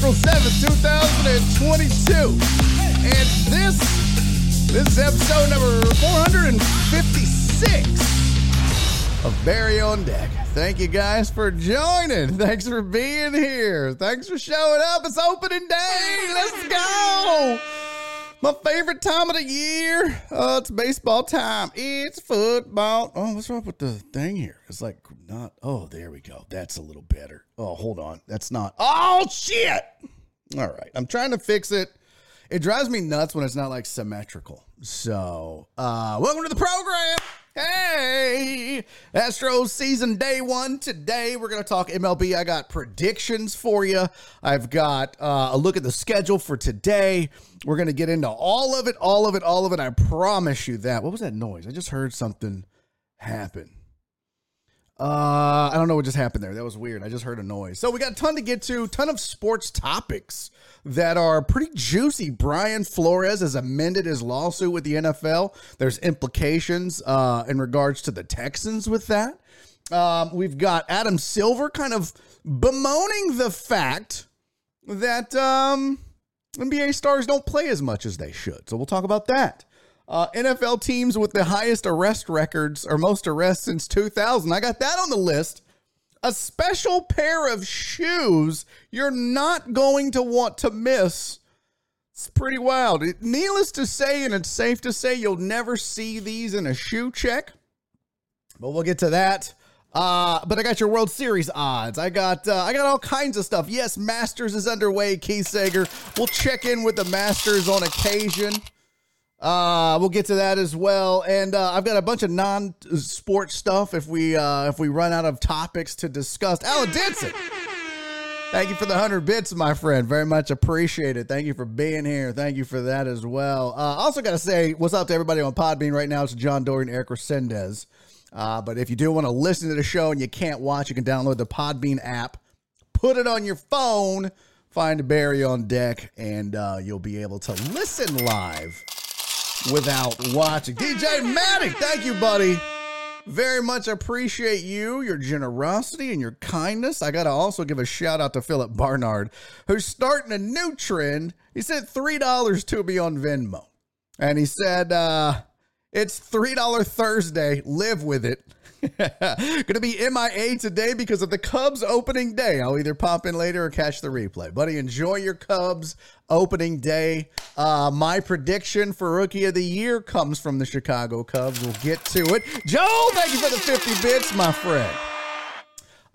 April 7th, 2022. And this, this is episode number 456 of Barry on Deck. Thank you guys for joining. Thanks for being here. Thanks for showing up. It's opening day. Let's go. My favorite time of the year. Uh, it's baseball time. It's football. Oh, what's wrong with the thing here? It's like not. Oh, there we go. That's a little better. Oh, hold on. That's not. Oh shit. All right. I'm trying to fix it. It drives me nuts when it's not like symmetrical. So, uh, welcome to the program. Hey, Astros season day one. Today we're going to talk MLB. I got predictions for you. I've got uh, a look at the schedule for today. We're going to get into all of it, all of it, all of it. I promise you that. What was that noise? I just heard something happen. Uh, I don't know what just happened there. That was weird. I just heard a noise. So we got a ton to get to, ton of sports topics that are pretty juicy. Brian Flores has amended his lawsuit with the NFL. There's implications uh, in regards to the Texans with that. Um, we've got Adam Silver kind of bemoaning the fact that um, NBA stars don't play as much as they should. So we'll talk about that. Uh, NFL teams with the highest arrest records or most arrests since 2000. I got that on the list. A special pair of shoes you're not going to want to miss. It's pretty wild. It, needless to say, and it's safe to say, you'll never see these in a shoe check. But we'll get to that. Uh, but I got your World Series odds. I got uh, I got all kinds of stuff. Yes, Masters is underway. Keith Sager. We'll check in with the Masters on occasion. Uh, we'll get to that as well, and uh, I've got a bunch of non-sport stuff. If we uh, if we run out of topics to discuss, Alan Denson, thank you for the hundred bits, my friend. Very much appreciated. Thank you for being here. Thank you for that as well. Uh, also, got to say what's up to everybody on Podbean right now. It's John Dory and Eric Resendez. Uh, but if you do want to listen to the show and you can't watch, you can download the Podbean app, put it on your phone, find Barry on deck, and uh, you'll be able to listen live without watching. DJ Matic, thank you, buddy. Very much appreciate you, your generosity, and your kindness. I got to also give a shout out to Philip Barnard, who's starting a new trend. He sent $3 to me on Venmo. And he said, uh, it's $3 Thursday. Live with it. Gonna be MIA today because of the Cubs opening day. I'll either pop in later or catch the replay. Buddy, enjoy your Cubs opening day. Uh, my prediction for Rookie of the Year comes from the Chicago Cubs. We'll get to it. Joe, thank you for the 50 bits, my friend.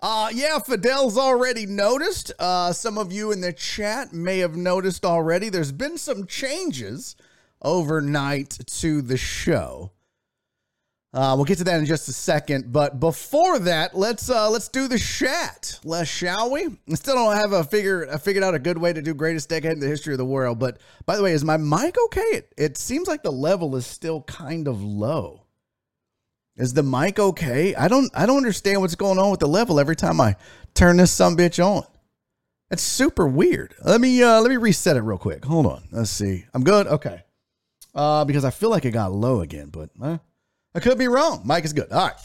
Uh, yeah, Fidel's already noticed. Uh, some of you in the chat may have noticed already. There's been some changes overnight to the show. Uh, we'll get to that in just a second, but before that, let's uh, let's do the chat, Les, shall we? I still don't have a figure I figured out a good way to do greatest decade in the history of the world. But by the way, is my mic okay? It, it seems like the level is still kind of low. Is the mic okay? I don't I don't understand what's going on with the level every time I turn this some bitch on. It's super weird. Let me uh let me reset it real quick. Hold on. Let's see. I'm good. Okay. Uh, because I feel like it got low again, but uh, I could be wrong. Mike is good. All right.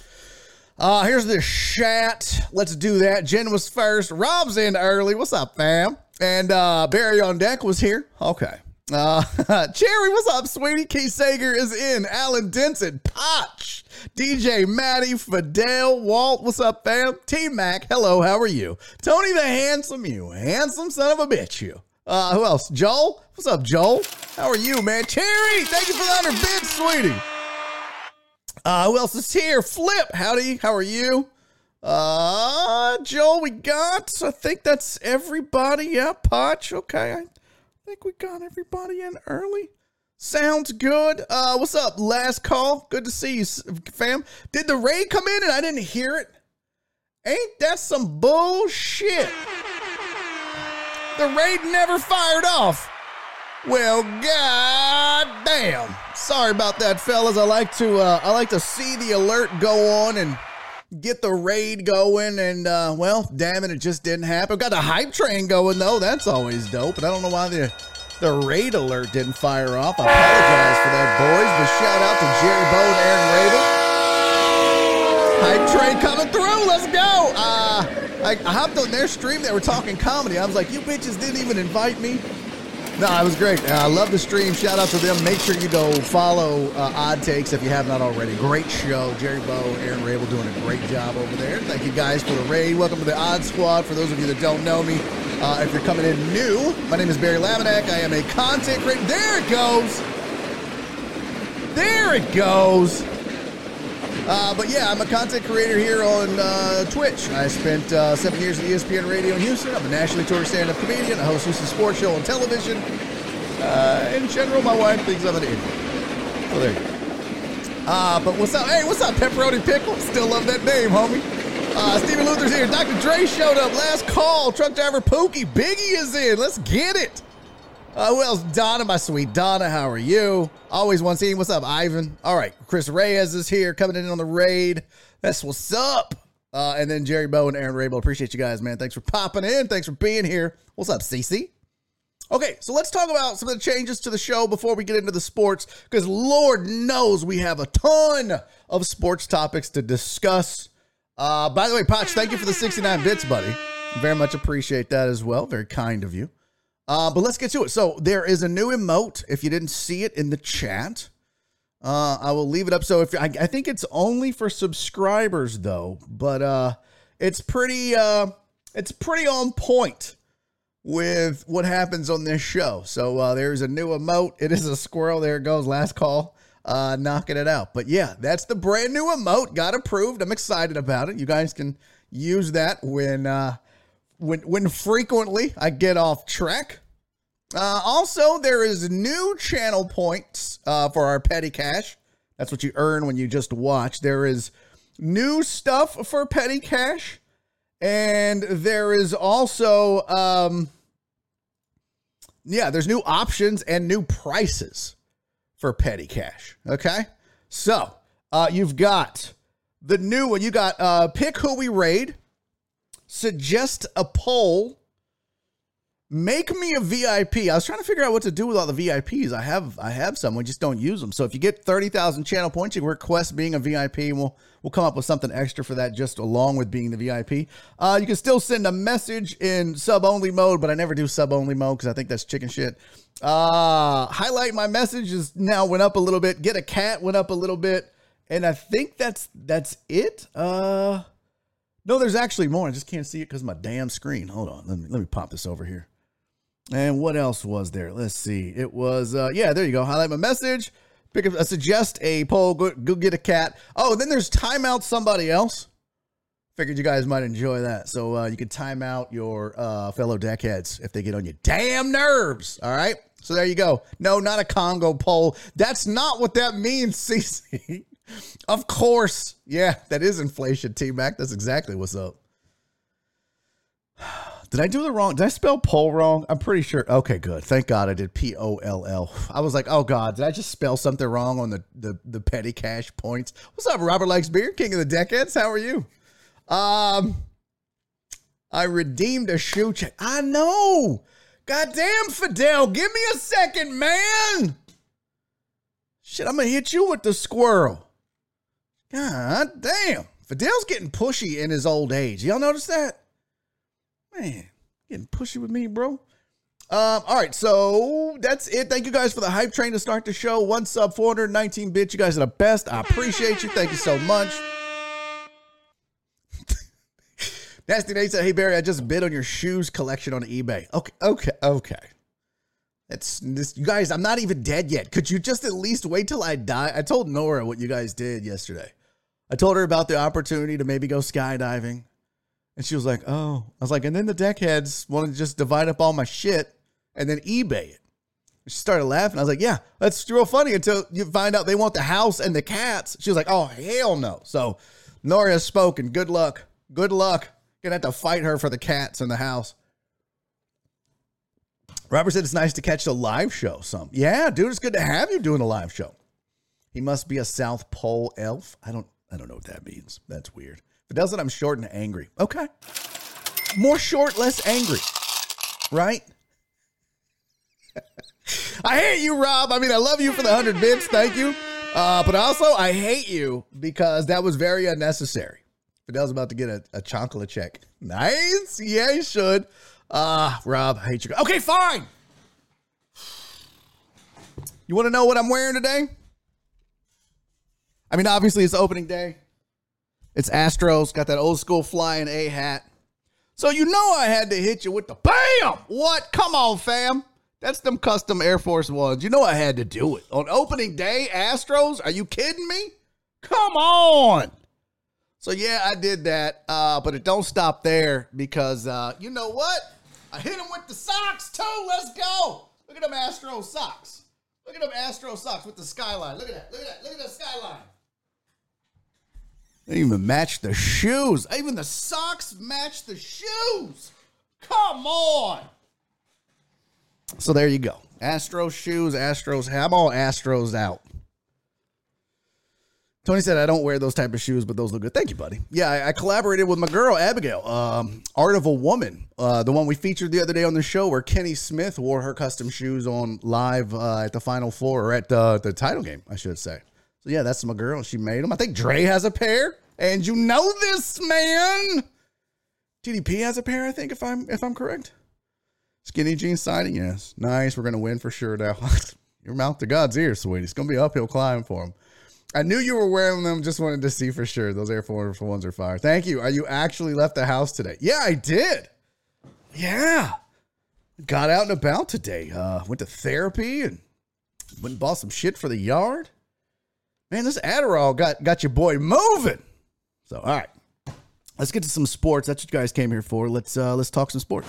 Uh, here's the chat. Let's do that. Jen was first. Rob's in early. What's up, fam? And uh, Barry on deck was here. Okay. Uh, Cherry, what's up, sweetie? Keith Sager is in. Alan Denson, Potch, DJ Maddie, Fidel, Walt, what's up, fam? T Mac, hello, how are you? Tony the handsome, you handsome son of a bitch, you. Uh, who else? Joel? What's up, Joel? How are you, man? Terry, thank you for the 100 bits, sweetie. Uh, who else is here? Flip, howdy, how are you? Uh, Joel, we got, I think that's everybody. Yeah, Potch, okay. I think we got everybody in early. Sounds good. Uh, what's up? Last call. Good to see you, fam. Did the raid come in and I didn't hear it? Ain't that some bullshit? The raid never fired off. Well, god damn. Sorry about that, fellas. I like to uh, I like to see the alert go on and get the raid going, and uh, well, damn it, it just didn't happen. Got the hype train going though. That's always dope. But I don't know why the the raid alert didn't fire off. I apologize for that, boys. But shout out to Jerry Bow and Aaron Rabel. Hype train coming through. I hopped on their stream. They were talking comedy. I was like, you bitches didn't even invite me. No, it was great. Uh, I love the stream. Shout out to them. Make sure you go follow uh, Odd Takes if you have not already. Great show. Jerry Bow, Aaron Rabel doing a great job over there. Thank you guys for the raid. Welcome to the Odd Squad. For those of you that don't know me, uh, if you're coming in new, my name is Barry Laminack. I am a content creator. There it goes. There it goes. Uh, but yeah, I'm a content creator here on uh, Twitch. I spent uh, seven years at ESPN Radio in Houston. I'm a nationally touring stand-up comedian. I host Houston Sports Show on television. Uh, in general, my wife thinks I'm an idiot. So there you go. Uh, but what's up? Hey, what's up, Pepperoni Pickle? Still love that name, homie. Uh, Luther's here. Dr. Dre showed up. Last call. Truck driver Pookie. Biggie is in. Let's get it. Uh, else? Donna, my sweet Donna. How are you? Always one seeing. What's up, Ivan? All right. Chris Reyes is here coming in on the raid. That's what's up. Uh, and then Jerry Bow and Aaron Rabel. Appreciate you guys, man. Thanks for popping in. Thanks for being here. What's up, Cece? Okay, so let's talk about some of the changes to the show before we get into the sports, because Lord knows we have a ton of sports topics to discuss. Uh, by the way, Potch, thank you for the 69 bits, buddy. Very much appreciate that as well. Very kind of you. Uh, but let's get to it. So there is a new emote. If you didn't see it in the chat, uh, I will leave it up. So if I, I think it's only for subscribers though, but uh, it's pretty uh, it's pretty on point with what happens on this show. So uh, there's a new emote. It is a squirrel. There it goes. Last call. Uh, knocking it out. But yeah, that's the brand new emote. Got approved. I'm excited about it. You guys can use that when uh, when when frequently I get off track. Uh, also, there is new channel points uh, for our petty cash. That's what you earn when you just watch. There is new stuff for petty cash, and there is also, um, yeah, there's new options and new prices for petty cash. Okay, so uh, you've got the new one. You got uh, pick who we raid, suggest a poll Make me a VIP. I was trying to figure out what to do with all the VIPs. I have I have some. We just don't use them. So if you get thirty thousand channel points, you request being a VIP, we'll we'll come up with something extra for that, just along with being the VIP. Uh, you can still send a message in sub only mode, but I never do sub only mode because I think that's chicken shit. Uh, highlight my message is now went up a little bit. Get a cat went up a little bit, and I think that's that's it. Uh, no, there's actually more. I just can't see it because my damn screen. Hold on, let me let me pop this over here. And what else was there? Let's see. It was uh yeah, there you go. Highlight my message. Pick up uh, suggest a poll. Go, go get a cat. Oh, then there's timeout somebody else. Figured you guys might enjoy that. So uh, you can time out your uh, fellow deckheads if they get on your damn nerves. All right. So there you go. No, not a Congo poll. That's not what that means, CC. Of course. Yeah, that is inflation, T Mac. That's exactly what's up. Did I do the wrong? Did I spell poll wrong? I'm pretty sure. Okay, good. Thank God I did P O L L. I was like, oh God, did I just spell something wrong on the, the, the petty cash points? What's up, Robert Likes Beer, King of the Decades? How are you? Um, I redeemed a shoe check. I know. Goddamn, Fidel, give me a second, man. Shit, I'm gonna hit you with the squirrel. God damn. Fidel's getting pushy in his old age. Y'all notice that? Man, getting pushy with me, bro. Um, all right, so that's it. Thank you guys for the hype train to start the show. One sub, 419 bits. You guys are the best. I appreciate you. Thank you so much. Nasty Nate said, "Hey Barry, I just bid on your shoes collection on eBay." Okay, okay, okay. It's this, you guys. I'm not even dead yet. Could you just at least wait till I die? I told Nora what you guys did yesterday. I told her about the opportunity to maybe go skydiving, and she was like, "Oh." I was like, and then the deckheads want to just divide up all my shit and then eBay it. She started laughing. I was like, "Yeah, that's real funny." Until you find out they want the house and the cats. She was like, "Oh hell no!" So Nora has spoken. Good luck. Good luck. Gonna have to fight her for the cats and the house. Robert said it's nice to catch a live show. Some, yeah, dude, it's good to have you doing a live show. He must be a South Pole elf. I don't, I don't know what that means. That's weird. If it doesn't, I'm short and angry. Okay, more short, less angry, right? I hate you, Rob. I mean, I love you for the hundred bits. Thank you. Uh, but also, I hate you because that was very unnecessary. Fidel's about to get a, a chocolate check. Nice. Yeah, you should. Uh, Rob, I hate you. Okay, fine. You want to know what I'm wearing today? I mean, obviously it's opening day. It's Astros, got that old school flying A hat. So you know I had to hit you with the BAM! What? Come on, fam. That's them custom Air Force Ones. You know I had to do it. On opening day, Astros? Are you kidding me? Come on. So yeah, I did that. Uh, but it don't stop there because uh, you know what? I hit him with the socks too. Let's go. Look at them Astro socks. Look at them Astro socks with the skyline. Look at that. Look at that. Look at that skyline. They even match the shoes. Even the socks match the shoes. Come on. So there you go. Astro shoes, Astros. I'm all Astros out. Tony said, I don't wear those type of shoes, but those look good. Thank you, buddy. Yeah, I, I collaborated with my girl, Abigail, um, Art of a Woman, uh, the one we featured the other day on the show where Kenny Smith wore her custom shoes on live uh, at the Final Four or at the, the title game, I should say. So, yeah, that's my girl. She made them. I think Dre has a pair, and you know this, man. TDP has a pair, I think, if I'm if I'm correct. Skinny jeans siding, yes. Nice. We're to win for sure now. Your mouth to God's ears, sweetie. It's to be uphill climb for him. I knew you were wearing them. Just wanted to see for sure. Those Air Force Ones are fire. Thank you. Are you actually left the house today? Yeah, I did. Yeah. Got out and about today. Uh, went to therapy and went and bought some shit for the yard. Man, this Adderall got got your boy moving. So, all right. Let's get to some sports. That's what you guys came here for. Let's uh let's talk some sports.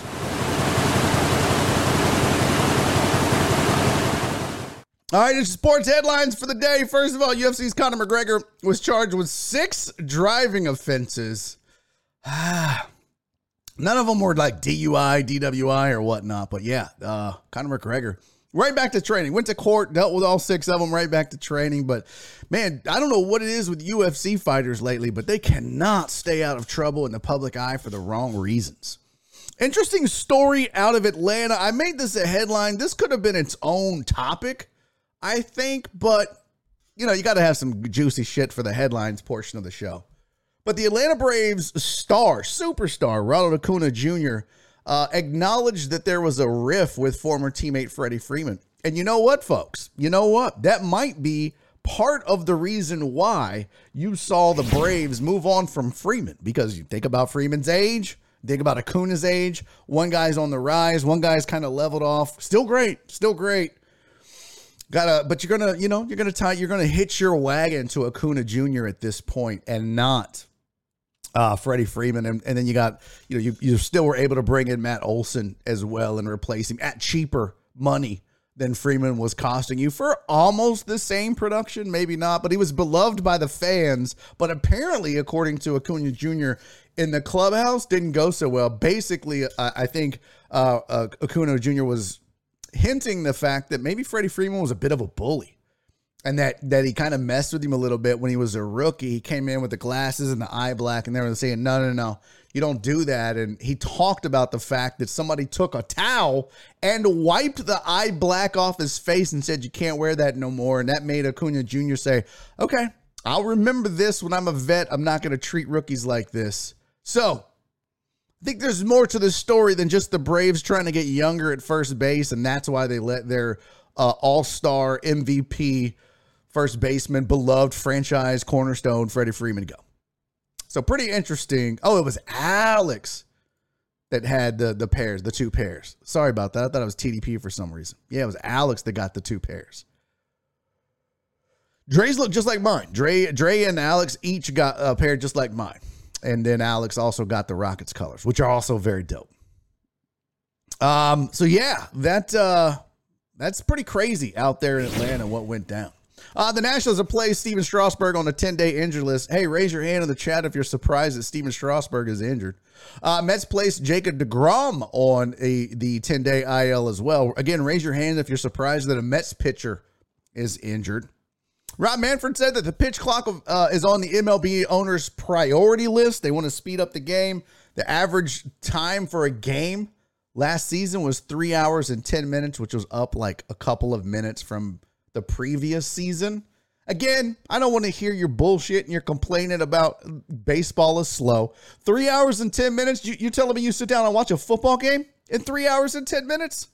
All right, it's sports headlines for the day. First of all, UFC's Conor McGregor was charged with six driving offenses. None of them were like DUI, DWI, or whatnot. But yeah, uh, Conor McGregor right back to training. Went to court, dealt with all six of them, right back to training. But man, I don't know what it is with UFC fighters lately, but they cannot stay out of trouble in the public eye for the wrong reasons. Interesting story out of Atlanta. I made this a headline. This could have been its own topic I think, but you know, you got to have some juicy shit for the headlines portion of the show. But the Atlanta Braves star, superstar Ronald Acuna Jr., uh, acknowledged that there was a riff with former teammate Freddie Freeman. And you know what, folks? You know what? That might be part of the reason why you saw the Braves move on from Freeman. Because you think about Freeman's age, think about Acuna's age. One guy's on the rise, one guy's kind of leveled off. Still great, still great. Gotta, but you're gonna, you know, you're gonna tie, you're gonna hitch your wagon to Acuna Jr. at this point, and not uh, Freddie Freeman, and, and then you got, you know, you you still were able to bring in Matt Olson as well and replace him at cheaper money than Freeman was costing you for almost the same production, maybe not, but he was beloved by the fans. But apparently, according to Acuna Jr. in the clubhouse, didn't go so well. Basically, I think uh, uh, Acuna Jr. was hinting the fact that maybe Freddie Freeman was a bit of a bully and that that he kind of messed with him a little bit when he was a rookie. He came in with the glasses and the eye black, and they were saying, "No, no, no, you don't do that." And he talked about the fact that somebody took a towel and wiped the eye black off his face and said, "You can't wear that no more." And that made Acuna Jr. say, "Okay, I'll remember this when I'm a vet. I'm not going to treat rookies like this." So I think there's more to the story than just the Braves trying to get younger at first base, and that's why they let their uh, All Star MVP first baseman, beloved franchise cornerstone Freddie Freeman go. So pretty interesting. Oh, it was Alex that had the the pairs, the two pairs. Sorry about that. I thought it was TDP for some reason. Yeah, it was Alex that got the two pairs. Dre's look just like mine. Dre, Dre and Alex each got a pair just like mine. And then Alex also got the Rockets colors, which are also very dope. Um, so yeah, that uh that's pretty crazy out there in Atlanta what went down. Uh, the Nationals have placed Stephen Strasburg on a 10 day injury list. Hey, raise your hand in the chat if you're surprised that Stephen Strasburg is injured. Uh, Mets placed Jacob DeGrom on a, the 10 day IL as well. Again, raise your hand if you're surprised that a Mets pitcher is injured. Rob Manfred said that the pitch clock uh, is on the MLB owners' priority list. They want to speed up the game. The average time for a game last season was three hours and 10 minutes, which was up like a couple of minutes from the previous season. Again, I don't want to hear your bullshit and you're complaining about baseball is slow. Three hours and 10 minutes? You, you telling me you sit down and watch a football game in three hours and 10 minutes?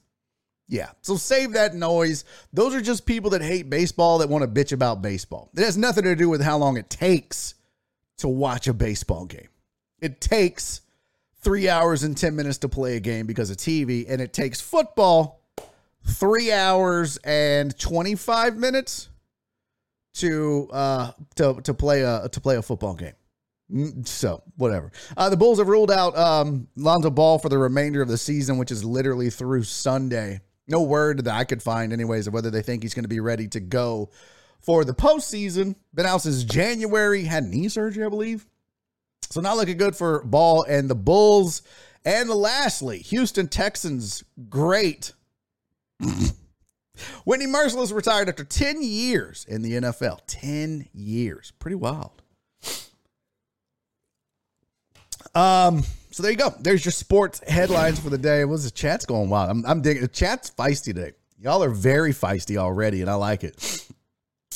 Yeah. So save that noise. Those are just people that hate baseball that want to bitch about baseball. It has nothing to do with how long it takes to watch a baseball game. It takes three hours and 10 minutes to play a game because of TV, and it takes football three hours and 25 minutes to uh to to play a to play a football game. Mm, so whatever. Uh, the Bulls have ruled out um, Lonzo Ball for the remainder of the season, which is literally through Sunday no word that I could find, anyways, of whether they think he's going to be ready to go for the postseason. Been out since January, had knee surgery, I believe. So not looking good for Ball and the Bulls. And lastly, Houston Texans, great. Whitney Mercilus retired after 10 years in the NFL. 10 years. Pretty wild. Um, so there you go. There's your sports headlines for the day. What's the chat's going wild? I'm, I'm digging. The chat's feisty today. Y'all are very feisty already, and I like it.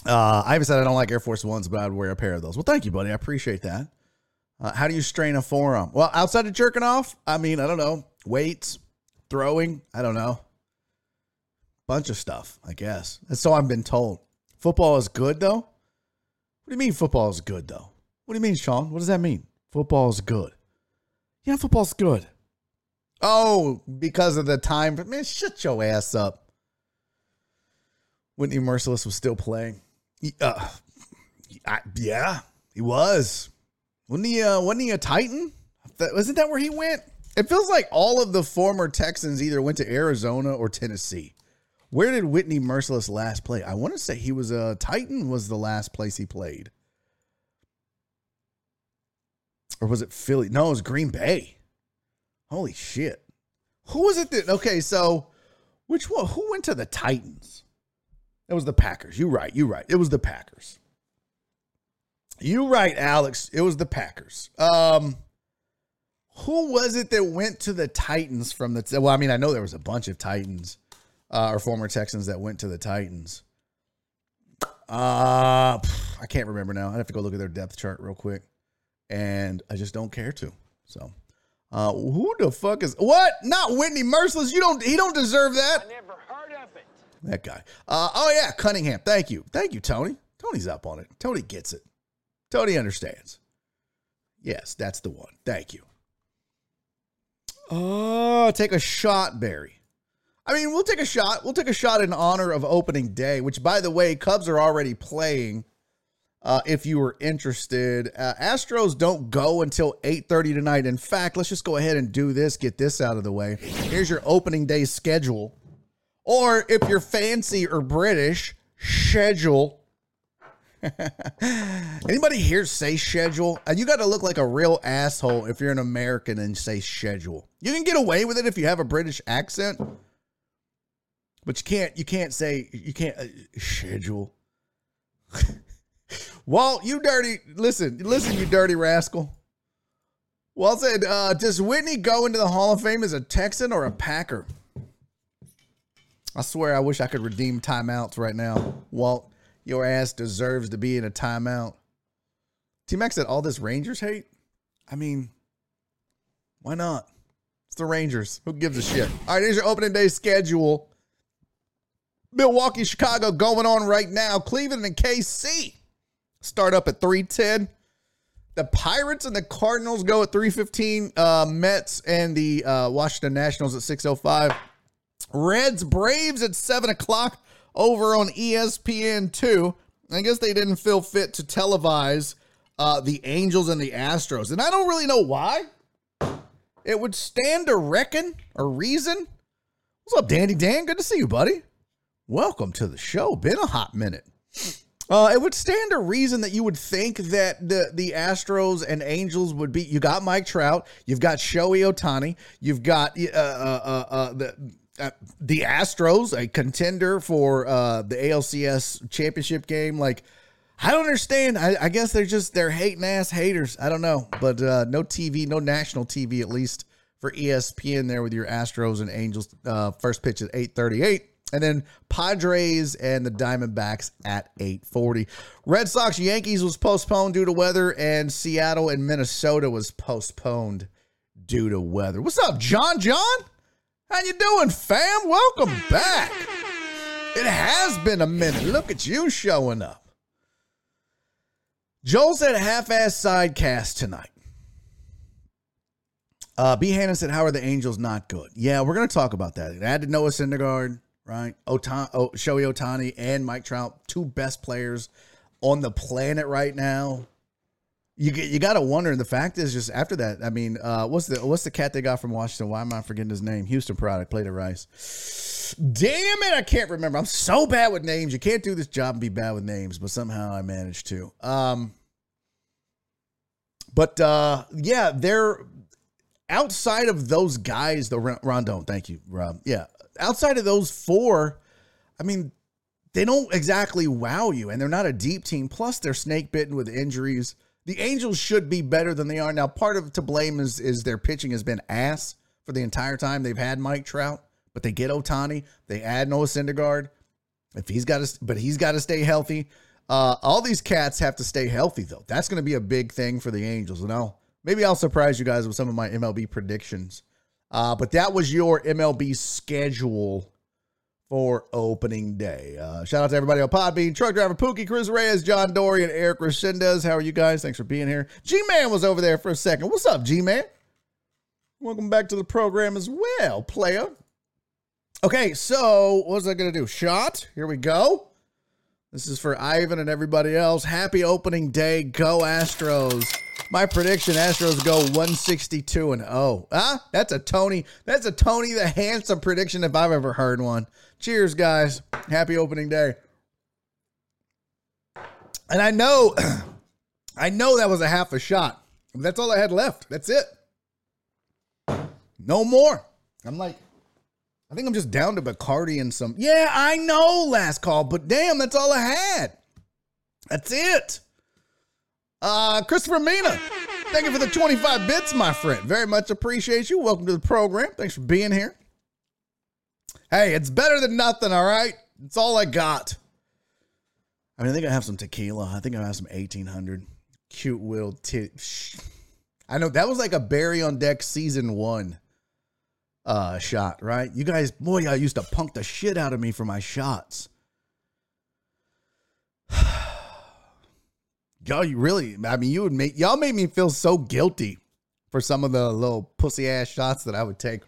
Uh, I haven't said I don't like Air Force Ones, but I'd wear a pair of those. Well, thank you, buddy. I appreciate that. Uh, how do you strain a forearm? Well, outside of jerking off, I mean, I don't know. Weights, throwing, I don't know. Bunch of stuff, I guess. That's so I've been told. Football is good, though? What do you mean football is good, though? What do you mean, Sean? What does that mean? Football is good. Yeah, football's good. Oh, because of the time. But man, shut your ass up. Whitney Mercilus was still playing. Uh, I, yeah, he was. Wasn't he, uh, wasn't he a Titan? Wasn't that where he went? It feels like all of the former Texans either went to Arizona or Tennessee. Where did Whitney Mercilus last play? I want to say he was a Titan was the last place he played. Or was it Philly? No, it was Green Bay. Holy shit. Who was it that okay, so which one who went to the Titans? It was the Packers. You right, you right. It was the Packers. You right, Alex. It was the Packers. Um who was it that went to the Titans from the well, I mean, I know there was a bunch of Titans uh, or former Texans that went to the Titans. Uh I can't remember now. I have to go look at their depth chart real quick and I just don't care to. So, uh, who the fuck is what? Not Whitney Mercilus. You don't. He don't deserve that. I never heard of it. That guy. Uh, oh yeah, Cunningham. Thank you. Thank you, Tony. Tony's up on it. Tony gets it. Tony understands. Yes, that's the one. Thank you. Oh, take a shot, Barry. I mean, we'll take a shot. We'll take a shot in honor of opening day, which, by the way, Cubs are already playing uh, if you were interested. Uh, Astros don't go until 8:30 tonight. In fact, let's just go ahead and do this, get this out of the way. Here's your opening day schedule. Or if you're fancy or British, schedule. Anybody here say schedule? And you got to look like a real asshole if you're an American and say schedule. You can get away with it if you have a British accent, but you can't. You can't say you can't uh, schedule. Walt, you dirty. Listen, listen, you dirty rascal. Walt said, uh, "Does Whitney go into the Hall of Fame as a Texan or a Packer?" I swear, I wish I could redeem timeouts right now. Walt, your ass deserves to be in a timeout. T Max said, "All this Rangers hate." I mean, why not? It's the Rangers. Who gives a shit? All right, here's your opening day schedule. Milwaukee, Chicago going on right now. Cleveland and KC start up at 310. The Pirates and the Cardinals go at 315. Uh, Mets and the uh, Washington Nationals at 605. Reds Braves at 7 o'clock over on ESPN 2. I guess they didn't feel fit to televise uh, the Angels and the Astros. And I don't really know why. It would stand to reckon or reason. What's up, Dandy Dan? Good to see you, buddy. Welcome to the show. Been a hot minute. Uh, it would stand to reason that you would think that the the Astros and Angels would be. You got Mike Trout, you've got Shohei Ohtani, you've got uh, uh, uh, uh the uh, the Astros, a contender for the ALCS championship game. Like, I don't understand. I, I, guess they're just they're hating ass haters. I don't know, but no TV, no national TV at least for ESPN there with your Astros and Angels. First pitch at eight thirty eight. And then Padres and the Diamondbacks at 840. Red Sox Yankees was postponed due to weather, and Seattle and Minnesota was postponed due to weather. What's up, John John? How you doing, fam? Welcome back. It has been a minute. Look at you showing up. Joel said half-ass sidecast tonight. Uh, B. Hannon said, "How are the Angels not good?" Yeah, we're gonna talk about that. It added Noah Syndergaard, right? Ohtani, oh, Shohei Ohtani and Mike Trout, two best players on the planet right now you you got to wonder. The fact is, just after that, I mean, uh, what's the what's the cat they got from Washington? Why am I forgetting his name? Houston product, plate of rice. Damn it, I can't remember. I'm so bad with names. You can't do this job and be bad with names, but somehow I managed to. Um, but uh, yeah, they're outside of those guys. The Rendon, thank you, Rob. Yeah, outside of those four, I mean, they don't exactly wow you, and they're not a deep team. Plus, they're snake bitten with injuries. The Angels should be better than they are now. Part of to blame is is their pitching has been ass for the entire time they've had Mike Trout, but they get Ohtani, they add Noah Syndergaard. If he's got to, but he's got to stay healthy. Uh, all these cats have to stay healthy though. That's going to be a big thing for the Angels. And I'll maybe I'll surprise you guys with some of my MLB predictions. Uh, but that was your MLB schedule for opening day. Uh, shout out to everybody on Podbean, truck driver Pookie, Chris Reyes, John Dory, and Eric Resendez. How are you guys? Thanks for being here. G Man was over there for a second. What's up, G Man? Welcome back to the program as well, player. Okay, so what was I going to do? Shot. Here we go. This is for Ivan and everybody else. Happy opening day. Go Astros. My prediction: Astros go 162 and 0. Huh? That's a Tony. That's a Tony the handsome prediction if I've ever heard one. Cheers, guys. Happy opening day. And I know, I know that was a half a shot. That's all I had left. That's it. No more. I'm like, I think I'm just down to Bacardi and some. Yeah, I know, last call, but damn, that's all I had. That's it. Uh, Christopher Mina, thank you for the 25 bits, my friend. Very much appreciate you. Welcome to the program. Thanks for being here. Hey, it's better than nothing, all right? It's all I got. I mean, I think I have some tequila. I think I have some 1800. Cute little t. I know that was like a Barry on Deck season one uh shot, right? You guys, boy, y'all used to punk the shit out of me for my shots. y'all, you really, I mean, you would make y'all made me feel so guilty for some of the little pussy ass shots that I would take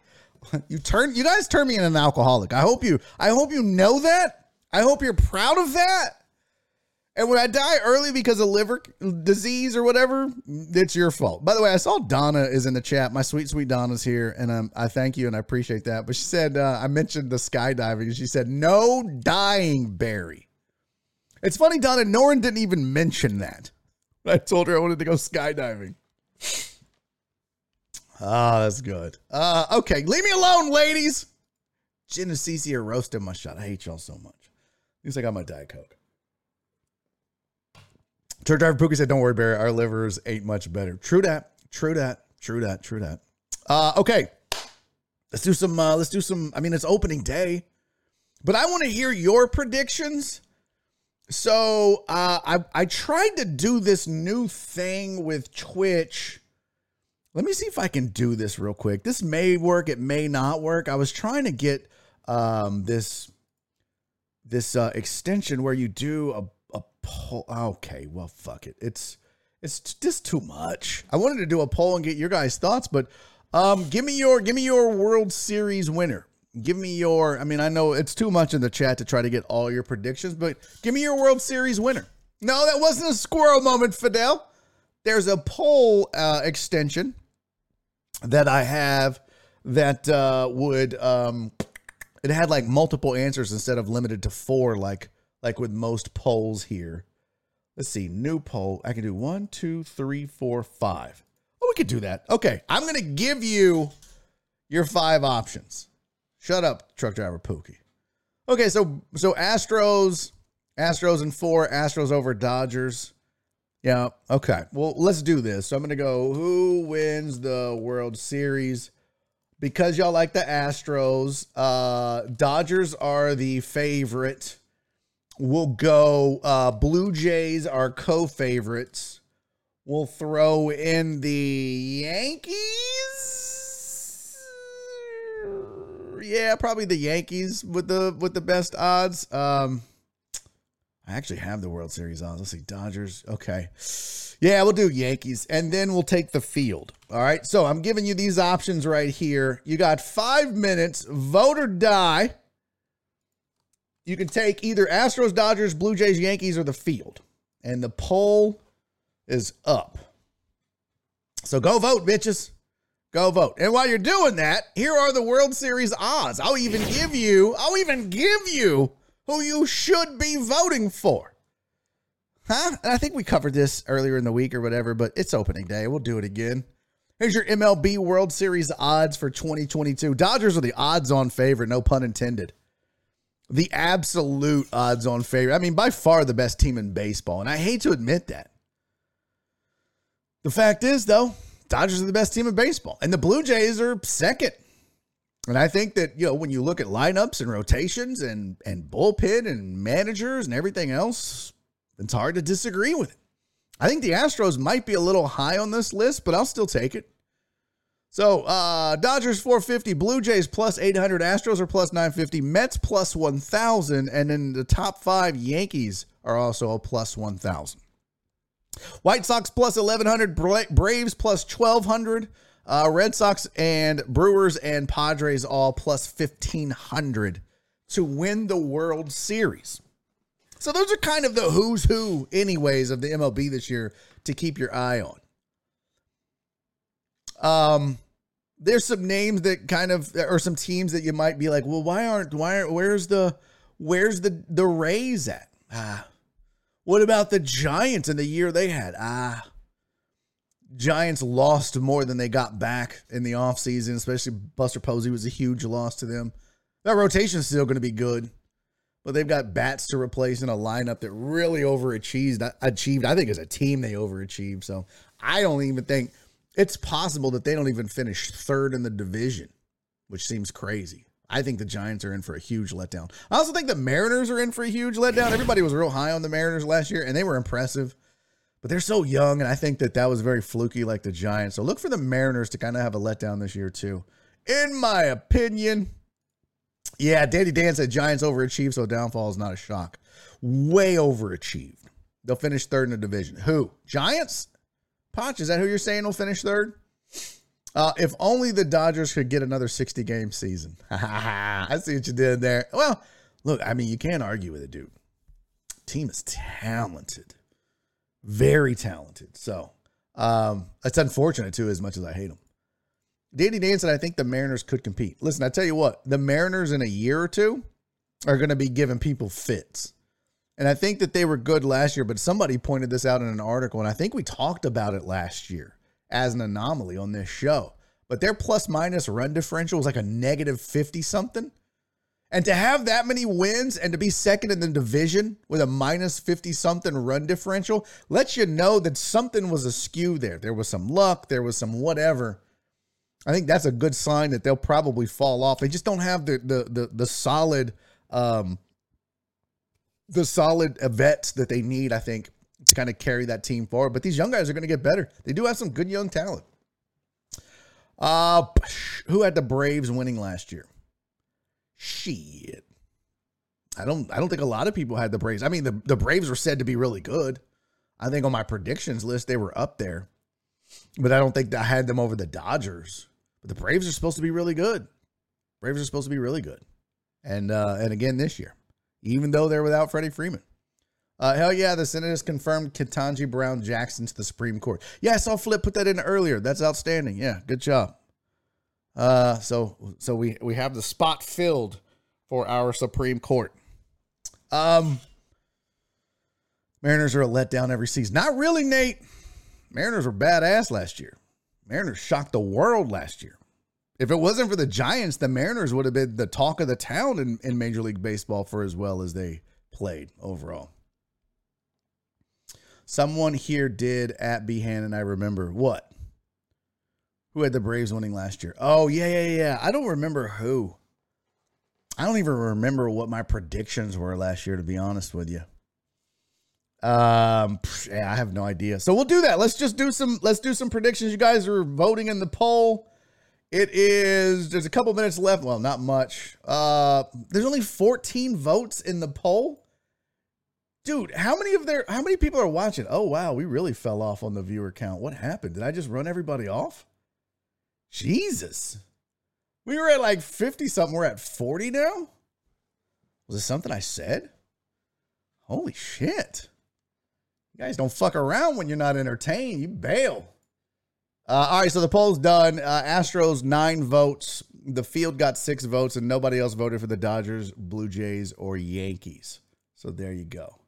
you turn you guys turn me into an alcoholic. I hope you I hope you know that. I hope you're proud of that. And when I die early because of liver disease or whatever, it's your fault. By the way, I saw Donna is in the chat. My sweet, sweet Donna's here, and um, I thank you and I appreciate that. But she said uh, I mentioned the skydiving, she said no dying, Barry. It's funny, Donna. Norin didn't even mention that. I told her I wanted to go skydiving. Ah, oh, that's good. Uh, okay, leave me alone, ladies. Jen and Cece are roasting my shot. I hate y'all so much. At least I got my Diet Coke. Truck driver Pookie said, "Don't worry, Barry. Our livers ain't much better." True that. True that. True that. True that. Uh, okay, let's do some. Uh, let's do some. I mean, it's opening day, but I want to hear your predictions. So uh, I I tried to do this new thing with Twitch let me see if I can do this real quick. This may work, it may not work. I was trying to get um, this this uh, extension where you do a a poll. Okay, well, fuck it. It's It's just too much. I wanted to do a poll and get your guys' thoughts, but um, give me your give me your World Series winner. Give me your. I mean, I know it's too much in the chat to try to get all your predictions, but give me your World Series winner. No, that wasn't a squirrel moment, Fidel. There's a poll uh, extension that I have that uh, would um, it had like multiple answers instead of limited to four, like like with most polls here. Let's see, new poll. I can do one, two, three, four, five. Oh, we could do that. Okay, I'm gonna give you your five options. Shut up, truck driver Pookie. Okay, so so Astros, Astros and four, Astros over Dodgers. Yeah, okay. Well, let's do this. So I'm gonna go who wins the World Series because y'all like the Astros. Uh, Dodgers are the favorite. We'll go. Uh, Blue Jays are co-favorites. We'll throw in the Yankees. Yeah, probably the Yankees with the with the best odds. Um, I actually have the World Series odds. Let's see, Dodgers. Okay. Yeah, we'll do Yankees, and then we'll take the field. All right. So I'm giving you these options right here. You got five minutes, vote or die. You can take either Astros, Dodgers, Blue Jays, Yankees, or the field. And the poll is up. So go vote, bitches. Go vote. And while you're doing that, here are the World Series odds. I'll even give you, I'll even give you who you should be voting for. Huh? And I think we covered this earlier in the week or whatever, but it's opening day. We'll do it again. Here's your MLB World Series odds for 2022. Dodgers are the odds on favorite, no pun intended. The absolute odds on favorite. I mean, by far the best team in baseball. And I hate to admit that. The fact is, though, Dodgers are the best team in baseball, and the Blue Jays are second. And I think that, you know, when you look at lineups and rotations and, and bullpen and managers and everything else, it's hard to disagree with it. I think the Astros might be a little high on this list, but I'll still take it. So, uh, Dodgers 450, Blue Jays plus 800, Astros are plus 950, Mets plus 1,000, and then the top five Yankees are also a plus 1,000. White Sox plus 1,100, Braves plus 1,200, uh, Red Sox and Brewers and Padres all plus 1,500 to win the World Series. So those are kind of the who's who, anyways, of the MLB this year to keep your eye on. Um, there's some names that kind of or some teams that you might be like, well, why aren't why aren't where's the where's the the Rays at? Ah. What about the Giants in the year they had? Ah. Giants lost more than they got back in the offseason, especially Buster Posey was a huge loss to them. That rotation is still going to be good but they've got bats to replace in a lineup that really overachieved. Achieved, I think, as a team, they overachieved. So I don't even think it's possible that they don't even finish third in the division, which seems crazy. I think the Giants are in for a huge letdown. I also think the Mariners are in for a huge letdown. Everybody was real high on the Mariners last year, and they were impressive, but they're so young, and I think that that was very fluky, like the Giants. So look for the Mariners to kind of have a letdown this year too, in my opinion. Yeah, Danny Dan said Giants overachieved, so downfall is not a shock. Way overachieved. They'll finish third in the division. Who? Giants? Potch, is that who you're saying will finish third? Uh, if only the Dodgers could get another 60 game season. I see what you did there. Well, look, I mean, you can't argue with it, dude. Team is talented, very talented. So um, it's unfortunate, too, as much as I hate them. Danny Dan said, I think the Mariners could compete. Listen, I tell you what, the Mariners in a year or two are going to be giving people fits. And I think that they were good last year, but somebody pointed this out in an article, and I think we talked about it last year as an anomaly on this show. But their plus minus run differential was like a negative 50 something. And to have that many wins and to be second in the division with a minus 50 something run differential lets you know that something was askew there. There was some luck, there was some whatever. I think that's a good sign that they'll probably fall off. They just don't have the the the, the solid um the solid vets that they need, I think, to kind of carry that team forward. But these young guys are going to get better. They do have some good young talent. Uh who had the Braves winning last year? Shit. I don't I don't think a lot of people had the Braves. I mean, the, the Braves were said to be really good. I think on my predictions list they were up there, but I don't think I had them over the Dodgers. But the Braves are supposed to be really good. Braves are supposed to be really good, and uh, and again this year, even though they're without Freddie Freeman. Uh, hell yeah, the Senate has confirmed Ketanji Brown Jackson to the Supreme Court. Yeah, I saw Flip put that in earlier. That's outstanding. Yeah, good job. Uh, so so we we have the spot filled for our Supreme Court. Um, Mariners are a letdown every season. Not really, Nate. Mariners were badass last year. Mariners shocked the world last year. If it wasn't for the Giants, the Mariners would have been the talk of the town in, in Major League Baseball for as well as they played overall. Someone here did at Behan, and I remember what? Who had the Braves winning last year? Oh, yeah, yeah, yeah. I don't remember who. I don't even remember what my predictions were last year, to be honest with you. Um, yeah, I have no idea. So we'll do that. Let's just do some. Let's do some predictions. You guys are voting in the poll. It is. There's a couple minutes left. Well, not much. Uh, there's only 14 votes in the poll. Dude, how many of their How many people are watching? Oh wow, we really fell off on the viewer count. What happened? Did I just run everybody off? Jesus. We were at like 50 something. We're at 40 now? Was it something I said? Holy shit. You guys don't fuck around when you're not entertained. You bail. Uh, all right, so the poll's done. Uh, Astros, nine votes. The field got six votes, and nobody else voted for the Dodgers, Blue Jays, or Yankees. So there you go.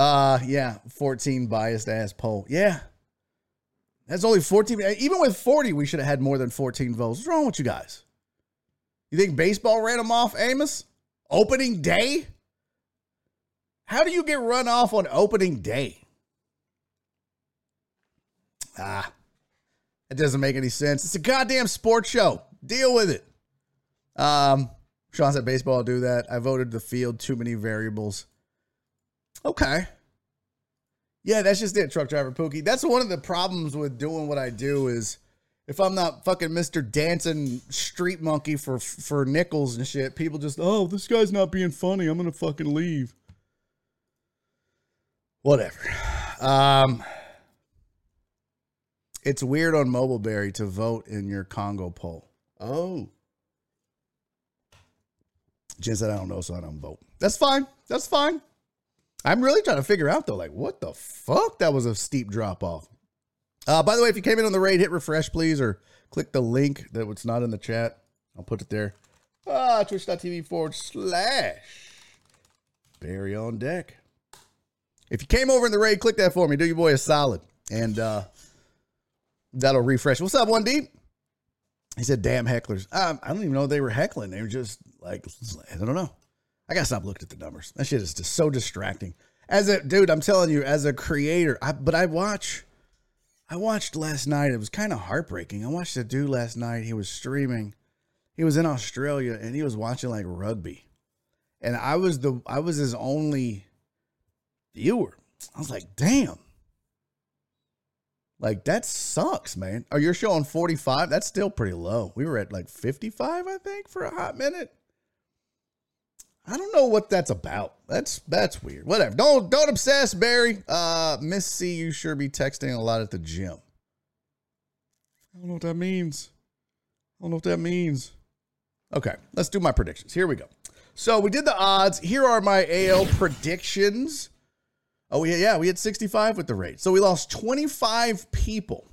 Uh, yeah, 14 biased ass poll. Yeah, that's only 14. Even with 40, we should have had more than 14 votes. What's wrong with you guys? You think baseball ran them off, Amos? Opening day? How do you get run off on opening day? Ah, it doesn't make any sense. It's a goddamn sports show. Deal with it. Um, Sean said baseball do that. I voted the field. Too many variables. Okay. Yeah, that's just it, truck driver Pookie. That's one of the problems with doing what I do is if I'm not fucking Mr. Dancing Street Monkey for for nickels and shit, people just, oh, this guy's not being funny. I'm gonna fucking leave. Whatever. Um it's weird on Mobileberry to vote in your Congo poll. Oh. Jen said, I don't know, so I don't vote. That's fine. That's fine. I'm really trying to figure out though, like what the fuck? That was a steep drop off. Uh, by the way, if you came in on the raid, hit refresh please, or click the link that was not in the chat. I'll put it there. Ah, twitch.tv forward slash Barry on deck. If you came over in the raid, click that for me. Do your boy a solid. And uh that'll refresh. What's up, one deep? He said, damn hecklers. Um, I don't even know they were heckling. They were just like, I don't know. I gotta stop looking at the numbers. That shit is just so distracting. As a dude, I'm telling you, as a creator, I, but I watch. I watched last night. It was kind of heartbreaking. I watched a dude last night. He was streaming. He was in Australia and he was watching like rugby, and I was the I was his only viewer. I was like, damn. Like that sucks, man. Are you showing 45? That's still pretty low. We were at like 55, I think, for a hot minute. I don't know what that's about. That's that's weird. Whatever. Don't don't obsess, Barry. Uh, Miss C, you sure be texting a lot at the gym. I don't know what that means. I don't know what that means. Okay, let's do my predictions. Here we go. So we did the odds. Here are my AL predictions. Oh yeah, yeah, we had 65 with the rate. So we lost 25 people.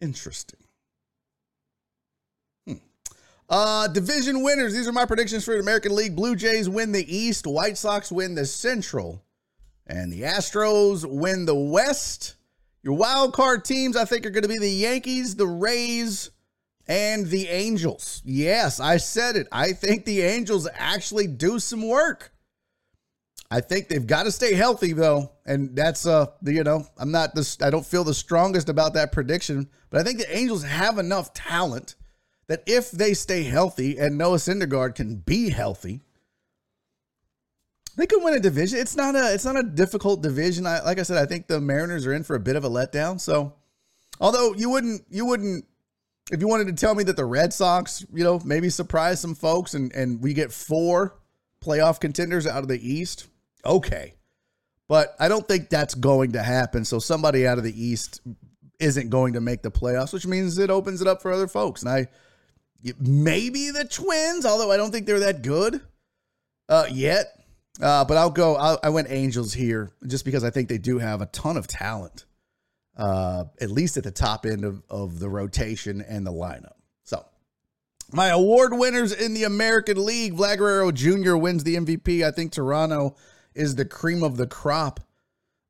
Interesting. Uh, division winners. These are my predictions for the American League. Blue Jays win the East. White Sox win the Central. And the Astros win the West. Your wild card teams, I think, are going to be the Yankees, the Rays, and the Angels. Yes, I said it. I think the Angels actually do some work. I think they've got to stay healthy though, and that's uh, you know, I'm not this. I don't feel the strongest about that prediction, but I think the Angels have enough talent that if they stay healthy and Noah Syndergaard can be healthy, they could win a division. It's not a it's not a difficult division. I, like I said, I think the Mariners are in for a bit of a letdown. So, although you wouldn't you wouldn't if you wanted to tell me that the Red Sox, you know, maybe surprise some folks and and we get four playoff contenders out of the East, okay. But I don't think that's going to happen. So somebody out of the East isn't going to make the playoffs, which means it opens it up for other folks. And I maybe the Twins, although I don't think they're that good uh, yet. Uh, but I'll go. I'll, i went Angels here just because I think they do have a ton of talent, uh, at least at the top end of, of the rotation and the lineup. So, my award winners in the American League: Vlad Jr. wins the MVP. I think Toronto is the cream of the crop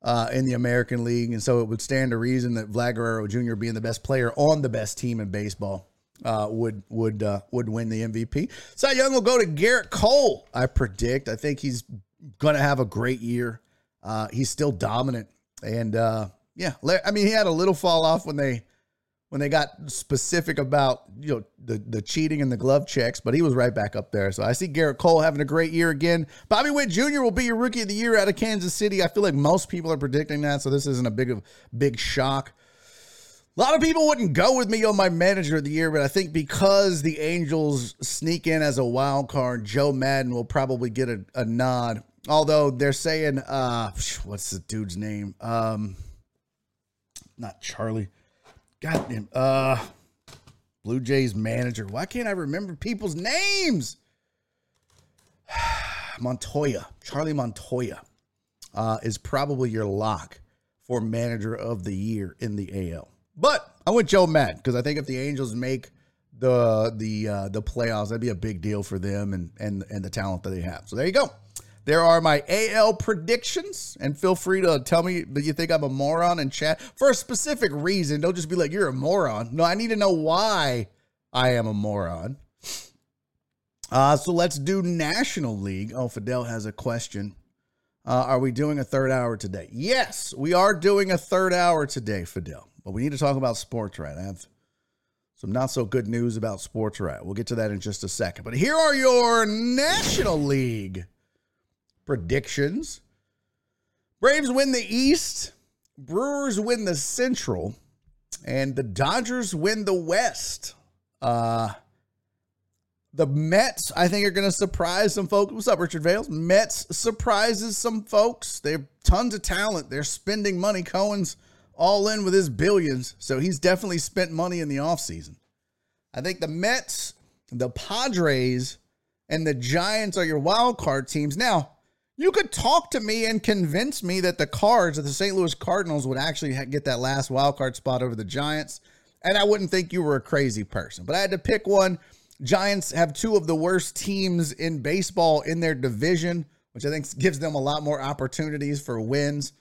uh, in the American League, and so it would stand to reason that Vlad Guerrero Jr. being the best player on the best team in baseball uh, would would uh, would win the MVP. Cy Young will go to Gerrit Cole. I predict. I think he's going to have a great year. Uh, he's still dominant, and uh, yeah, I mean he had a little fall off when they when they got specific about you know the the cheating and the glove checks, but he was right back up there. So I see Gerrit Cole having a great year again. Bobby Witt Jr. will be your rookie of the year out of Kansas City. I feel like most people are predicting that, so this isn't a big of big shock. A lot of people wouldn't go with me on my manager of the year, but I think because the Angels sneak in as a wild card, Joe Maddon will probably get a, a nod. Although they're saying, uh, what's the dude's name? Um, not Charlie. Goddamn. Uh, Blue Jays manager. Why can't I remember people's names? Montoya. Charlie Montoya uh, is probably your lock for manager of the year in the AL. But I went Joe Matt because I think if the Angels make the the uh, the playoffs, that'd be a big deal for them and and and the talent that they have. So there you go. There are my AL predictions, and feel free to tell me that you think I'm a moron in chat for a specific reason. Don't just be like you're a moron. No, I need to know why I am a moron. Uh, so let's do National League. Oh, Fidel has a question. Uh, are we doing a third hour today? Yes, we are doing a third hour today, Fidel. But we need to talk about Spotrac. I have some not so good news about Spotrac. We'll get to that in just a second. But here are your National League predictions. Braves win the East, Brewers win the Central, and the Dodgers win the West. Uh the Mets, I think, are going to surprise some folks. What's up, Richard Vales? Mets surprises some folks. They have tons of talent. They're spending money. Cohen's all in with his billions. So he's definitely spent money in the offseason. I think the Mets, the Padres, and the Giants are your wild card teams. Now, you could talk to me and convince me that the Cards, that the St. Louis Cardinals would actually get that last wild card spot over the Giants, and I wouldn't think you were a crazy person. But I had to pick one. Giants have two of the worst teams in baseball in their division, which I think gives them a lot more opportunities for wins.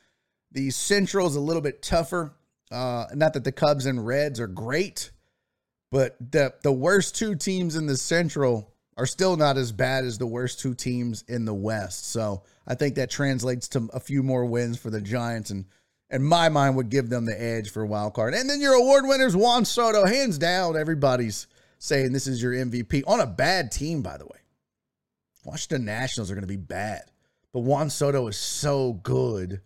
The Central is a little bit tougher. Uh, not that the Cubs and Reds are great, but the the worst two teams in the Central are still not as bad as the worst two teams in the West. So I think that translates to a few more wins for the Giants, and in my mind would give them the edge for wild card. And then your award winners, Juan Soto, hands down. Everybody's saying this is your MVP on a bad team, by the way. Washington Nationals are going to be bad, but Juan Soto is so good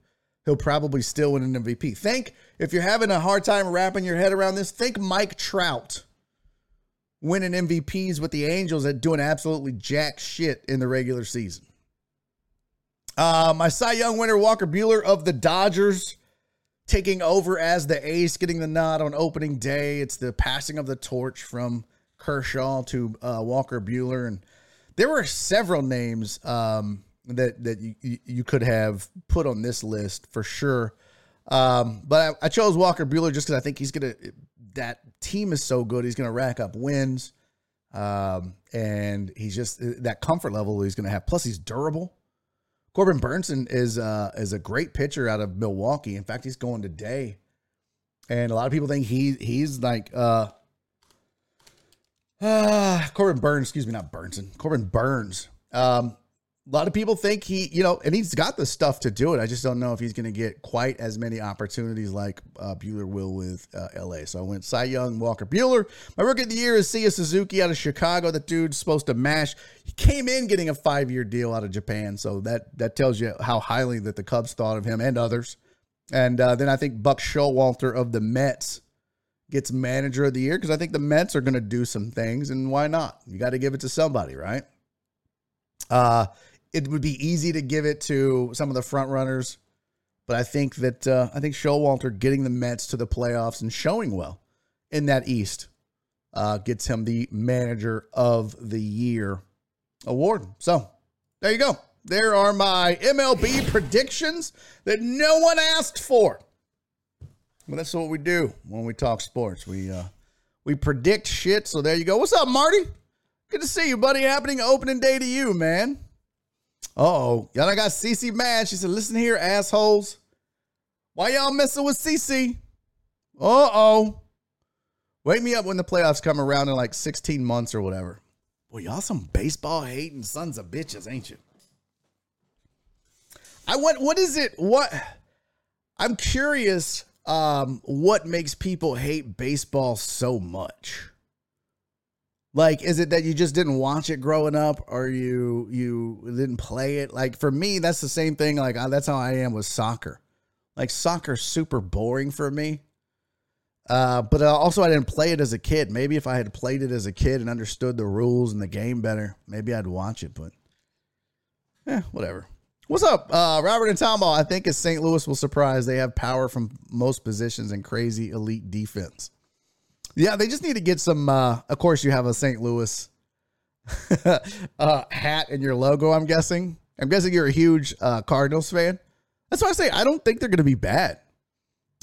he'll probably still win an MVP. Think, if you're having a hard time wrapping your head around this, think Mike Trout winning MVPs with the Angels at doing absolutely jack shit in the regular season. Uh, my Cy Young winner, Walker Buehler of the Dodgers, taking over as the ace, getting the nod on opening day. It's the passing of the torch from Kershaw to uh, Walker Buehler. And there were several names um, that that you, you could have put on this list for sure. Um, but I, I, chose Walker Buehler just because I think he's gonna. That team is so good; he's gonna rack up wins, um, and he's just that comfort level he's gonna have. Plus, he's durable. Corbin Burnson is uh, is a great pitcher out of Milwaukee. In fact, he's going today, and a lot of people think he he's like uh, uh Corbin Burnes. Excuse me, not Burnson. Corbin Burnes. Um, a lot of people think he, you know, and he's got the stuff to do it. I just don't know if he's going to get quite as many opportunities like uh, Buehler will with uh, LA. So I went Cy Young, Walker Buehler. My rookie of the year is Seiya Suzuki out of Chicago. That dude's supposed to mash. He came in getting a five year deal out of Japan, so that that tells you how highly that the Cubs thought of him and others. And uh, then I think Buck Showalter of the Mets gets manager of the year because I think the Mets are going to do some things, and why not? You got to give it to somebody, right? Uh, it would be easy to give it to some of the front runners, but I think that uh, I think Showalter getting the Mets to the playoffs and showing well in that East uh, gets him the Manager of the Year award. So there you go. There are my MLB predictions that no one asked for. Well, that's what we do when we talk sports. We uh, we predict shit. So there you go. What's up, Marty? Good to see you, buddy. Happening opening day to you, man. Oh. Y'all I got CC mad. She said, listen here, assholes. Why y'all messing with CC? Uh oh. Wake me up when the playoffs come around in like 16 months or whatever. Well, y'all some baseball hating sons of bitches, ain't you? I want what is it? What I'm curious um what makes people hate baseball so much? Like, is it that you just didn't watch it growing up, or you you didn't play it? Like for me, that's the same thing. Like that's how I am with soccer. Like soccer's super boring for me. Uh, but also, I didn't play it as a kid. Maybe if I had played it as a kid and understood the rules and the game better, maybe I'd watch it. But yeah, whatever. What's up, uh, Robert and Tomball? I think as St. Louis will surprise, they have power from most positions and crazy elite defense. Yeah, they just need to get some. Uh, of course, you have a St. Louis uh, hat in your logo. I'm guessing. I'm guessing you're a huge uh, Cardinals fan. That's why I say I don't think they're going to be bad.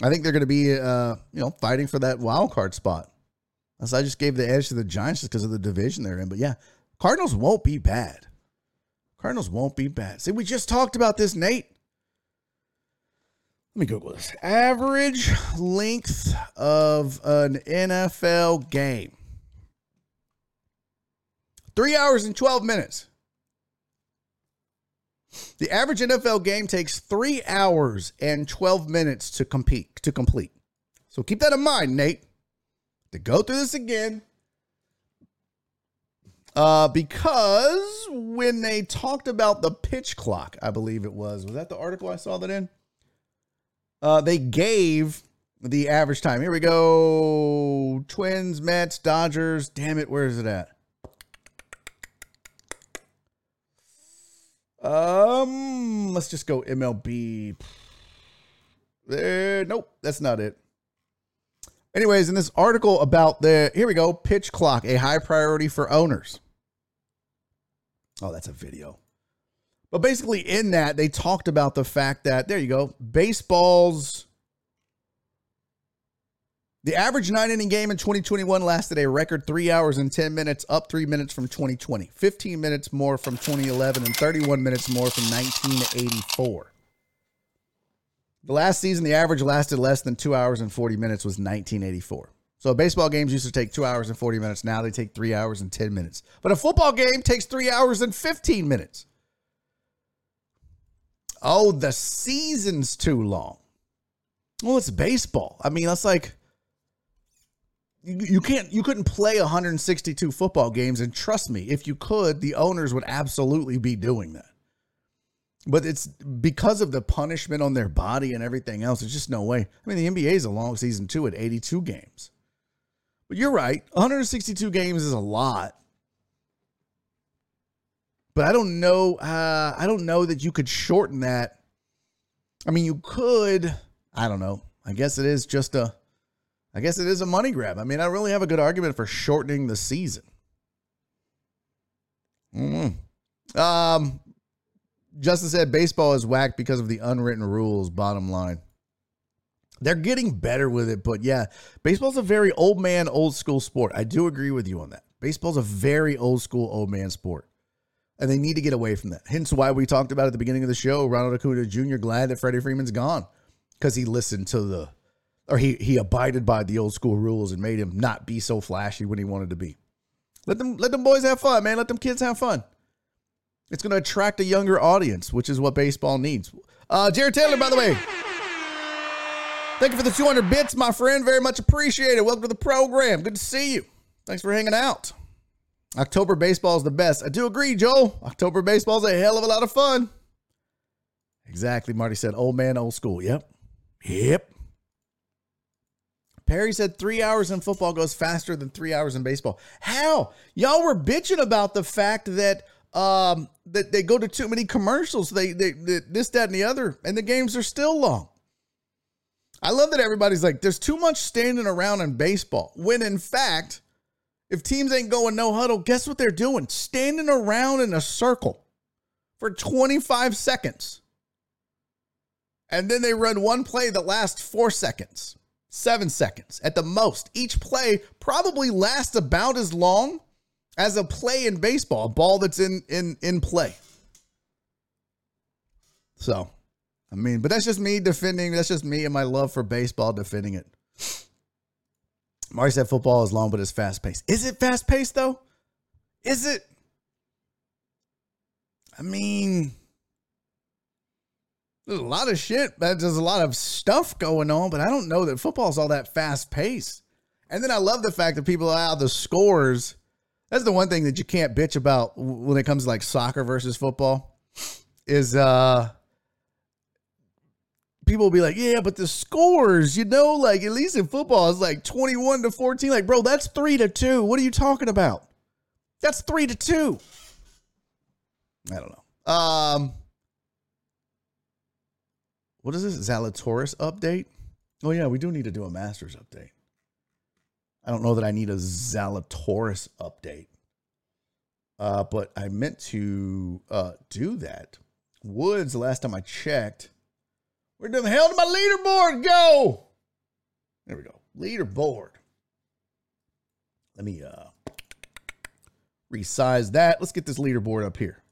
I think they're going to be, uh, you know, fighting for that wild card spot. So I just gave the edge to the Giants just because of the division they're in. But yeah, Cardinals won't be bad. Cardinals won't be bad. See, we just talked about this, Nate. Let me Google this. Average length of an NFL game. Three hours and 12 minutes. The average NFL game takes three hours and 12 minutes to compete to complete. So keep that in mind, Nate. To go through this again. Uh, because when they talked about the pitch clock, I believe it was, was that the article I saw that in? Uh, they gave the average time. Here we go. Twins, Mets, Dodgers. Damn it, where is it at? Um, let's just go MLB. There, nope, that's not it. Anyways, in this article about the here we go, pitch clock, a high priority for owners. Oh, that's a video. But basically, in that, they talked about the fact that there you go, baseball's the average nine inning game in 2021 lasted a record three hours and 10 minutes, up three minutes from 2020, 15 minutes more from 2011, and 31 minutes more from 1984. The last season, the average lasted less than two hours and 40 minutes was 1984. So baseball games used to take two hours and 40 minutes. Now they take three hours and 10 minutes. But a football game takes three hours and 15 minutes. Oh, the season's too long. Well, it's baseball. I mean, that's like you, can't you couldn't play 162 football games and trust me if you could the owners would absolutely be doing that but it's because of the punishment on their body and everything else there's just no way i mean the nba is a long season too at 82 games but you're right 162 games is a lot but i don't know uh, i don't know that you could shorten that i mean you could i don't know i guess it is just a I guess it is a money grab. I mean, I really have a good argument for shortening the season. Mm-hmm. Um, Justin said baseball is whacked because of the unwritten rules. Bottom line, they're getting better with it, but yeah, baseball's a very old man, old school sport. I do agree with you on that. Baseball's a very old school, old man sport, and they need to get away from that. Hence, why we talked about at the beginning of the show. Ronald Acuna Jr. glad that Freddie Freeman's gone because he listened to the or he he abided by the old school rules and made him not be so flashy when he wanted to be. Let them let them boys have fun, man. Let them kids have fun. It's going to attract a younger audience, which is what baseball needs. Uh, Jared Taylor, by the way, thank you for the 200 bits, my friend. Very much appreciated. Welcome to the program. Good to see you. Thanks for hanging out. October baseball is the best. I do agree, Joel. October baseball is a hell of a lot of fun. Exactly. Marty said, old man, old school. Yep. Yep. Perry said three hours in football goes faster than three hours in baseball. How? Y'all were bitching about the fact that Um, that they go to too many commercials. They, they, they this, that, and the other, and the games are still long. I love that everybody's like, there's too much standing around in baseball. When in fact, if teams ain't going no huddle, guess what they're doing? Standing around in a circle for 25 seconds. And then they run one play that lasts four seconds, seven seconds at the most. Each play probably lasts about as long as a play in baseball, a ball that's in in in play. So, I mean, but that's just me defending. That's just me and my love for baseball defending it. Marty said football is long, but it's fast paced. Is it fast paced though? Is it? I mean, there's a lot of shit. There's a lot of stuff going on, but I don't know that football is all that fast paced. And then I love the fact that people out the scores. That's the one thing that you can't bitch about when it comes to like soccer versus football. Is uh people will be like, yeah, but the scores, you know, like at least in football, it's like 21 to 14. Like, bro, that's three to two. What are you talking about? That's three to two. I don't know. Um, what is this? Zalatoris update? Oh, yeah, we do need to do a Masters update. I don't know that I need a Zalatoris update. Uh, but I meant to uh, do that. Woods, last time I checked, where the hell did my leaderboard go? There we go. Leaderboard. Let me uh resize that. Let's get this leaderboard up here.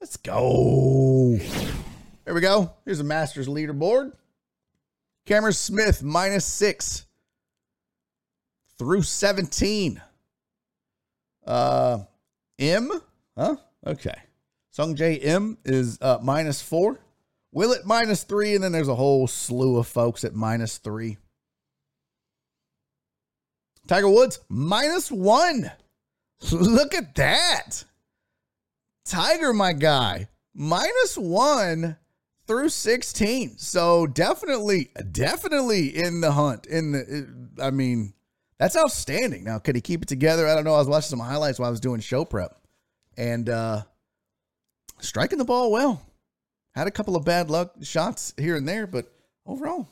Let's go. There we go. Here's a Masters leaderboard. Cameron Smith minus six through 17. Uh M? Huh? Okay. Sungjae Im is uh minus four. Will it minus three? And then there's a whole slew of folks at minus three. Tiger Woods, minus one. Look at that. Tiger, my guy, minus one through 16. So definitely, definitely in the hunt. In the, I mean, that's outstanding. Now, could he keep it together? I don't know. I was watching some highlights while I was doing show prep and uh striking the ball well. Had a couple of bad luck shots here and there, but overall,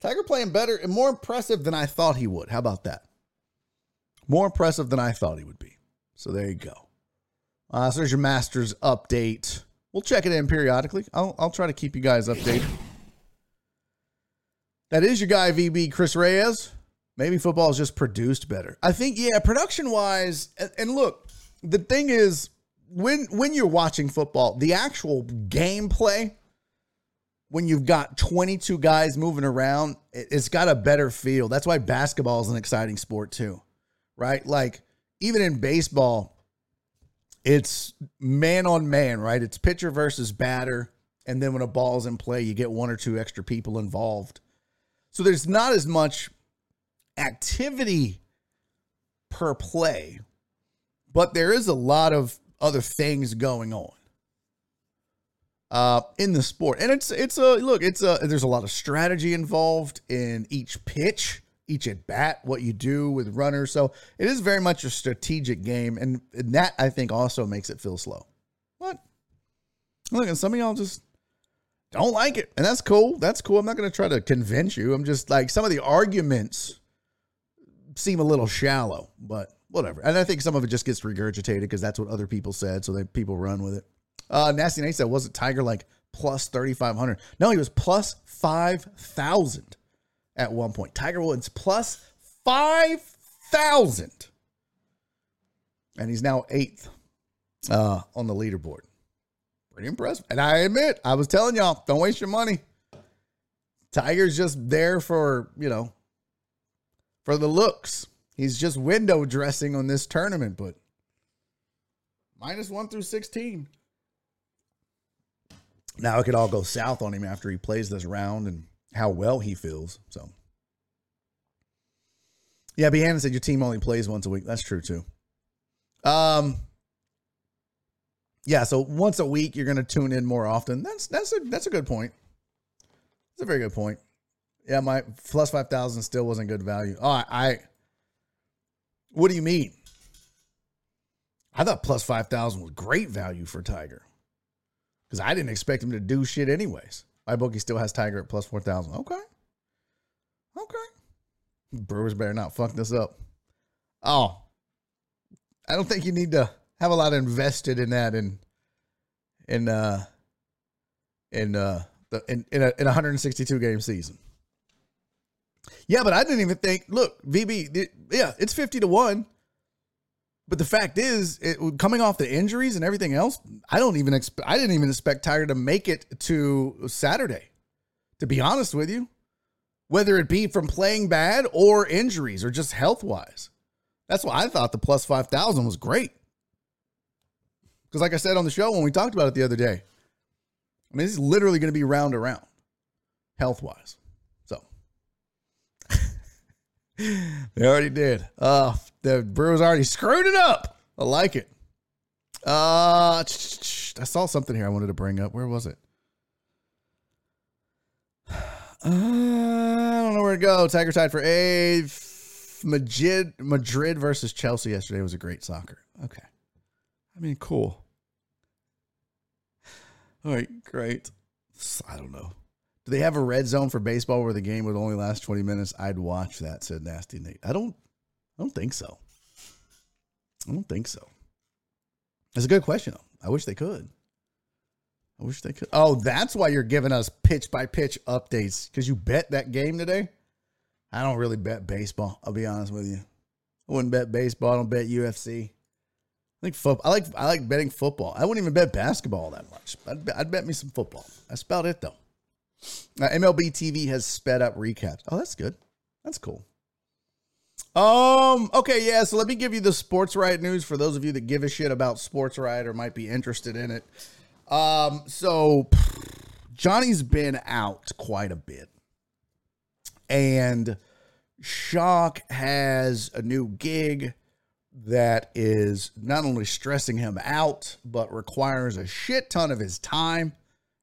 Tiger playing better and more impressive than I thought he would. How about that? More impressive than I thought he would be. So there you go. Uh, so there's your Masters update. We'll check it in periodically. I'll, I'll try to keep you guys updated. That is your guy, VB Chris Reyes. Maybe football is just produced better. I think, yeah, production wise. And, and look, the thing is, when when you're watching football, the actual gameplay, when you've got 22 guys moving around, it's got a better feel. That's why basketball is an exciting sport too, right? Like even in baseball, it's man on man, right? It's pitcher versus batter, and then when a ball's in play, you get one or two extra people involved. So there's not as much activity per play, but there is a lot of other things going on uh, in the sport. And it's it's a look, it's a there's a lot of strategy involved in each pitch, each at bat, what you do with runners. So it is very much a strategic game, and, and that I think also makes it feel slow. What? Look, and some of y'all just don't like it, and that's cool. That's cool. I'm not going to try to convince you. I'm just like some of the arguments seem a little shallow, but whatever. And I think some of it just gets regurgitated because that's what other people said, so they people run with it. Uh, Nasty Nate said, wasn't Tiger like plus 3,500? No, he was plus 5,000 at one point. Tiger Woods plus 5,000. And he's now eighth uh, on the leaderboard. Pretty impressive. And I admit, I was telling y'all, don't waste your money. Tiger's just there for, you know, for the looks. He's just window dressing on this tournament, but minus one through 16. Now it could all go south on him after he plays this round and how well he feels. So, yeah, Behannon said your team only plays once a week. That's true too. Um, yeah, so once a week you're going to tune in more often. That's that's a that's a good point. That's a very good point. Yeah, my plus five thousand still wasn't good value. Oh, I, I what do you mean? I thought plus 5,000 was great value for Tiger because I didn't expect him to do shit anyways. My bookie still has Tiger at plus 4,000. Okay. Okay. Brewers better not fuck this up. Oh, I don't think you need to have a lot invested in that in in uh in uh in in a, in a 162 game season. Yeah, but I didn't even think. Look, VB, it, yeah, it's 50 to one. But the fact is, it, coming off the injuries and everything else, I don't even expect. I didn't even expect Tiger to make it to Saturday. To be honest with you, whether it be from playing bad or injuries or just health wise, that's why I thought the plus five thousand was great. Because, like I said on the show when we talked about it the other day, I mean, it's literally going to be round around, health wise. So they already did. Uh, the Brewers already screwed it up. I like it. Uh, I saw something here I wanted to bring up. Where was it? Uh, I don't know where to go. Tiger tied for eighth. Madrid, Madrid versus Chelsea yesterday was a great soccer. Okay. I mean, cool. All right, great. I don't know. Do they have a red zone for baseball where the game would only last 20 minutes? I'd watch that, said Nasty Nate. I don't I don't think so. I don't think so. That's a good question though. I wish they could. I wish they could. Oh, that's why you're giving us pitch by pitch updates because you bet that game today. I don't really bet baseball. I'll be honest with you. I wouldn't bet baseball. I don't bet UFC. I think football. I like I like betting football. I wouldn't even bet basketball that much. I'd, I'd bet me some football. That's about it though. Uh, MLB TV has sped up recaps. Oh, that's good. That's cool. Um. Okay. Yeah. So let me give you the sports right news for those of you that give a shit about sports right or might be interested in it. Um. So Johnny's been out quite a bit, and Shock has a new gig that is not only stressing him out, but requires a shit ton of his time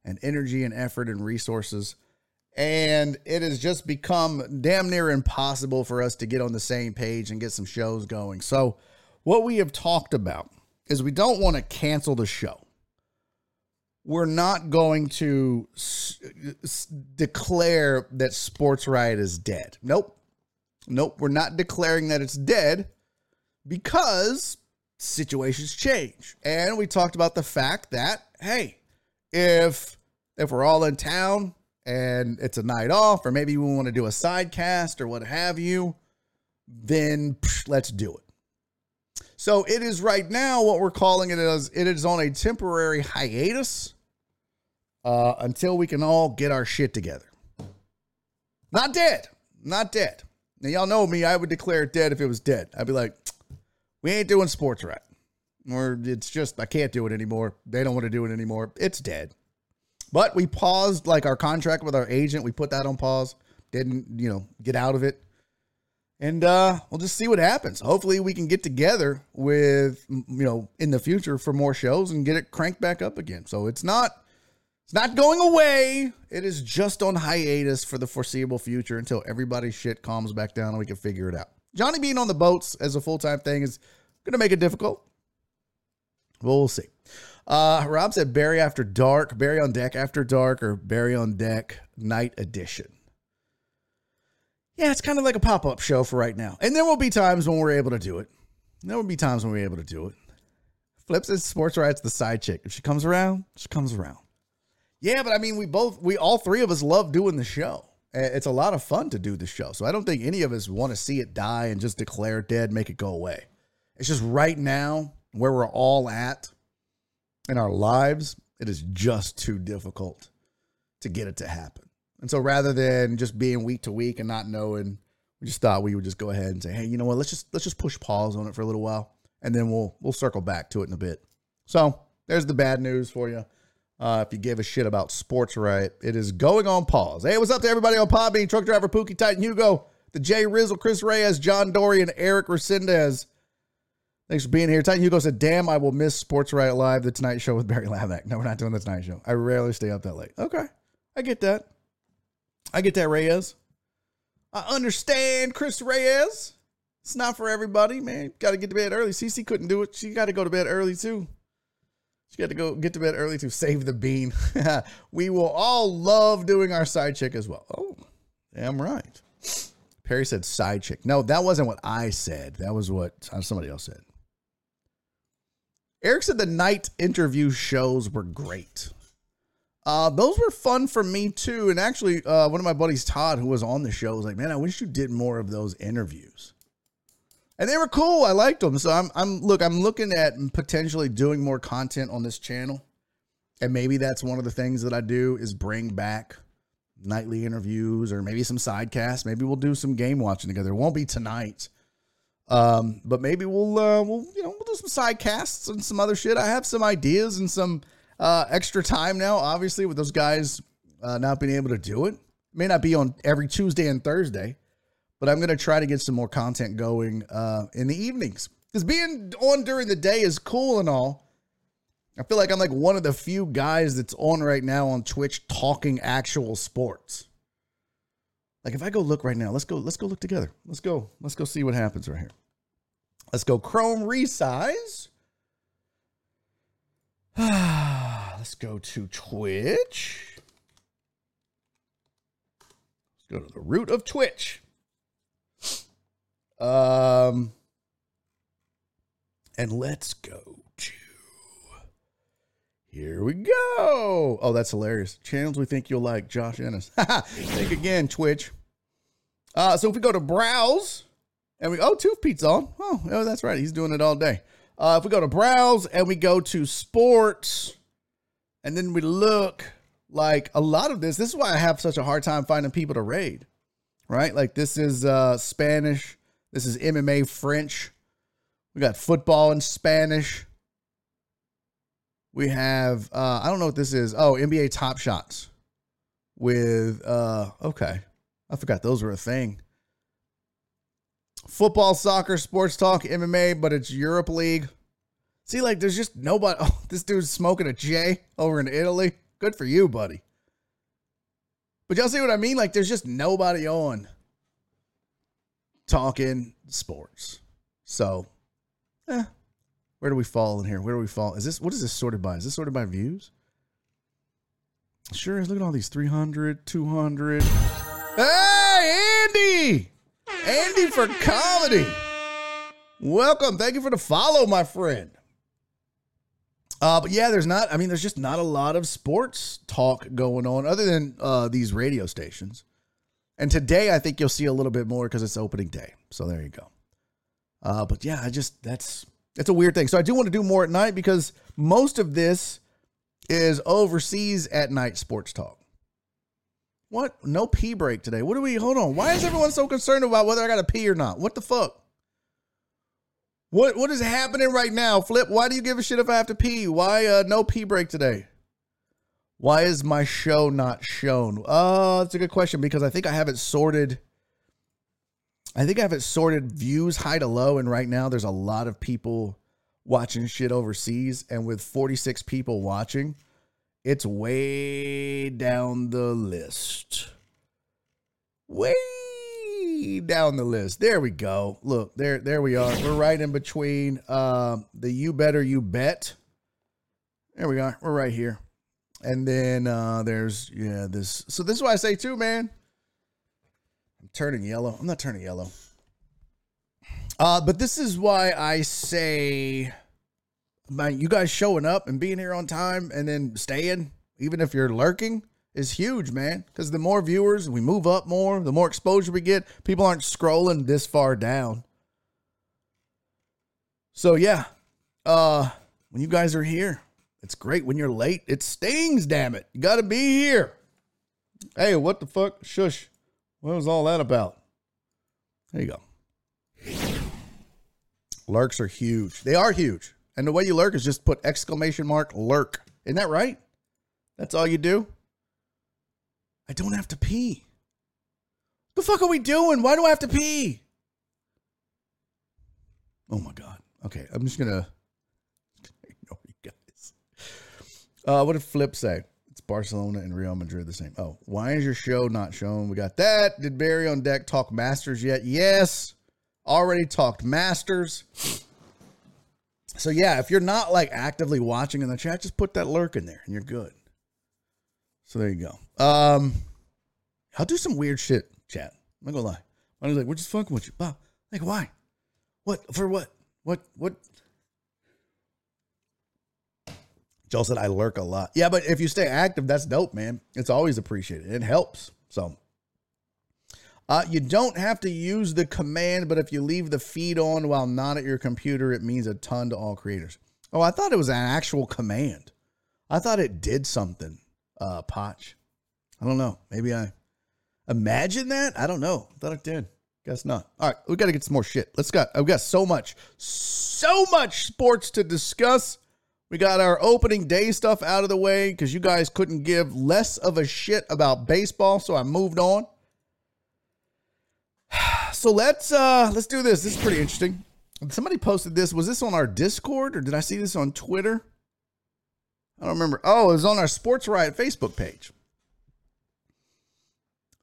and energy and effort and resources. And it has just become damn near impossible for us to get on the same page and get some shows going. So, what we have talked about is we don't want to cancel the show. We're not going to s- s- declare that Sports Riot is dead. Nope. Nope. We're not declaring that it's dead because situations change. And we talked about the fact that hey, if if we're all in town and it's a night off or maybe we want to do a side cast or what have you, then psh, let's do it. So it is right now what we're calling it is it is on a temporary hiatus uh, until we can all get our shit together. Not dead, not dead. Now y'all know me. I would declare it dead if it was dead. I'd be like, we ain't doing sports right. Or it's just, I can't do it anymore. They don't want to do it anymore. It's dead. But we paused like our contract with our agent. We put that on pause. Didn't, you know, get out of it. And uh, we'll just see what happens. Hopefully, we can get together with, you know, in the future for more shows and get it cranked back up again. So it's not, it's not going away. It is just on hiatus for the foreseeable future until everybody's shit calms back down and we can figure it out. Johnny being on the boats as a full time thing is going to make it difficult. Well, we'll see. Uh, Rob said Barry after dark, Barry on deck after dark, or Barry on deck night edition. Yeah, it's kind of like a pop up show for right now. And there will be times when we're able to do it. There will be times when we're able to do it. Flip says sports rights the side chick. If she comes around, she comes around. Yeah, but I mean, we both, we all three of us love doing the show. It's a lot of fun to do the show. So I don't think any of us want to see it die and just declare it dead, make it go away. It's just right now where we're all at in our lives, it is just too difficult to get it to happen. And so rather than just being week to week and not knowing, we just thought we would just go ahead and say, hey, you know what, let's just let's just push pause on it for a little while and then we'll we'll circle back to it in a bit. So there's the bad news for you. Uh, if you give a shit about sports right, it is going on pause. Hey, what's up to everybody on Podbean? Truck driver Pookie Titan Hugo, the Jay Rizzle, Chris Reyes, John Dory, and Eric Resendez. Thanks for being here. Titan Hugo said, Damn, I will miss Sports Right Live, the Tonight Show with Barry Lamak. No, we're not doing the Tonight Show. I rarely stay up that late. Okay. I get that. I get that, Reyes. I understand, Chris Reyes. It's not for everybody, man. Got to get to bed early. Cece couldn't do it. She got to go to bed early too. She got to go get to bed early to save the bean. we will all love doing our side chick as well. Oh, damn right. Perry said side chick. No, that wasn't what I said. That was what somebody else said. Eric said the night interview shows were great. Uh, those were fun for me too. And actually, uh, one of my buddies, Todd, who was on the show, was like, "Man, I wish you did more of those interviews." And they were cool. I liked them. So I'm, I'm look, I'm looking at potentially doing more content on this channel, and maybe that's one of the things that I do is bring back nightly interviews or maybe some sidecasts. Maybe we'll do some game watching together. It won't be tonight. Um, but maybe we'll uh, we'll you know we'll do some side casts and some other shit. I have some ideas and some uh, extra time now. Obviously, with those guys uh, not being able to do it, may not be on every Tuesday and Thursday, but I'm gonna try to get some more content going uh, in the evenings because being on during the day is cool and all. I feel like I'm like one of the few guys that's on right now on Twitch talking actual sports. Like if I go look right now, let's go, let's go look together. Let's go, let's go see what happens right here. Let's go Chrome resize. let's go to Twitch. Let's go to the root of Twitch. Um, and let's go to. Here we go. Oh, that's hilarious. Channels we think you'll like. Josh Ennis. Think again, Twitch. Uh, so if we go to browse and we oh Tooth Pete's on. Oh, oh, that's right. He's doing it all day. Uh, if we go to browse and we go to sports, and then we look like a lot of this. This is why I have such a hard time finding people to raid. Right? Like this is uh, Spanish. This is MMA French. We got football in Spanish. We have uh, I don't know what this is. Oh, NBA Top Shots with uh okay. I forgot those were a thing. Football, soccer, sports talk, MMA, but it's Europe League. See, like, there's just nobody. Oh, this dude's smoking a J over in Italy. Good for you, buddy. But y'all see what I mean? Like, there's just nobody on talking sports. So, eh, where do we fall in here? Where do we fall? Is this, what is this sorted by? Is this sorted by views? Sure is. Look at all these 300, 200. Hey, Andy! Andy for comedy. Welcome. Thank you for the follow, my friend. Uh, but yeah, there's not, I mean, there's just not a lot of sports talk going on other than uh, these radio stations. And today, I think you'll see a little bit more because it's opening day. So there you go. Uh, but yeah, I just, that's, it's a weird thing. So I do want to do more at night because most of this is overseas at night sports talk. What? No pee break today. What do we? Hold on. Why is everyone so concerned about whether I got to pee or not? What the fuck? What What is happening right now, Flip? Why do you give a shit if I have to pee? Why uh no pee break today? Why is my show not shown? Uh, that's a good question because I think I have it sorted. I think I have it sorted views high to low, and right now there's a lot of people watching shit overseas, and with 46 people watching it's way down the list. Way down the list. There we go. Look, there, there we are. We're right in between uh, the you better you bet. There we are. We're right here. And then uh, there's yeah, this. So this is why I say too, man. I'm turning yellow. I'm not turning yellow. Uh, but this is why I say man, you guys showing up and being here on time and then staying, even if you're lurking, is huge, man. Because the more viewers, we move up more, the more exposure we get. People aren't scrolling this far down. So yeah, uh, when you guys are here, it's great. When you're late, it stings. Damn it, you got to be here. Hey, what the fuck? Shush. What was all that about? There you go. Lurks are huge. They are huge. And the way you lurk is just put exclamation mark lurk. Isn't that right? That's all you do? I don't have to pee. The fuck are we doing? Why do I have to pee? Oh my god. Okay, I'm just gonna ignore you guys. Uh, what did Flip say? It's Barcelona and Real Madrid the same. Oh, why is your show not shown? We got that. Did Barry on deck talk Masters yet? Yes. Already talked Masters. So yeah, if you're not like actively watching in the chat, just put that lurk in there and you're good. So there you go. Um I'll do some weird shit, chat. I'm not gonna lie. I was like, we're just fucking with you. Bob. Like, why? What for what? What what Joel said I lurk a lot. Yeah, but if you stay active, that's dope, man. It's always appreciated. It helps. So uh, you don't have to use the command, but if you leave the feed on while not at your computer, it means a ton to all creators. Oh, I thought it was an actual command. I thought it did something, uh, Potch. I don't know. Maybe I imagine that. I don't know. I thought it did. Guess not. All right, we got to get some more shit. Let's go. I've got so much, so much sports to discuss. We got our opening day stuff out of the way because you guys couldn't give less of a shit about baseball, so I moved on. So let's uh let's do this. This is pretty interesting. Somebody posted this. Was this on our Discord or did I see this on Twitter? I don't remember. Oh, it was on our Sports Riot Facebook page.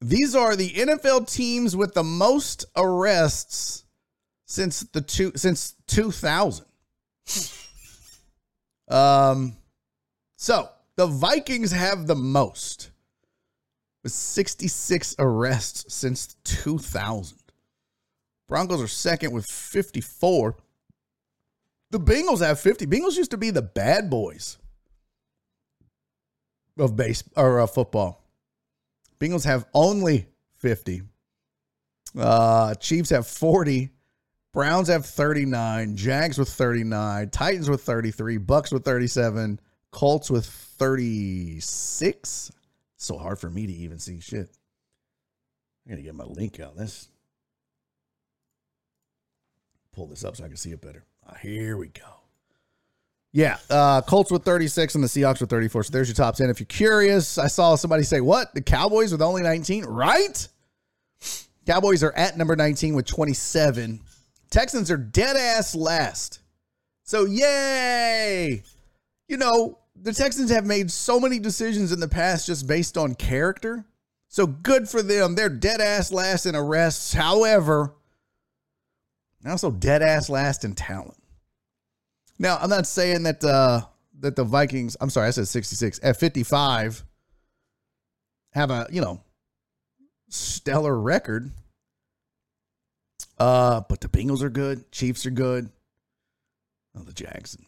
These are the NFL teams with the most arrests since the two since 2000. Um, so the Vikings have the most with 66 arrests since 2000. Broncos are second with 54. The Bengals have 50. Bengals used to be the bad boys of base or uh, football. Bengals have only 50. Uh, Chiefs have 40. Browns have 39, Jags with 39, Titans with 33, Bucks with 37, Colts with 36. So hard for me to even see shit. I gotta get my link out. Let's pull this up so I can see it better. Oh, here we go. Yeah, uh, Colts with 36 and the Seahawks with 34. So there's your top 10. If you're curious, I saw somebody say, What? The Cowboys with only 19? Right? Cowboys are at number 19 with 27. Texans are dead ass last. So, yay! You know, the Texans have made so many decisions in the past just based on character. So, good for them. They're dead ass last in arrests. However, also dead ass last in talent. Now, I'm not saying that uh, that the Vikings, I'm sorry, I said 66, at 55 have a, you know, stellar record. Uh, but the Bengals are good. Chiefs are good. Oh, the Jags and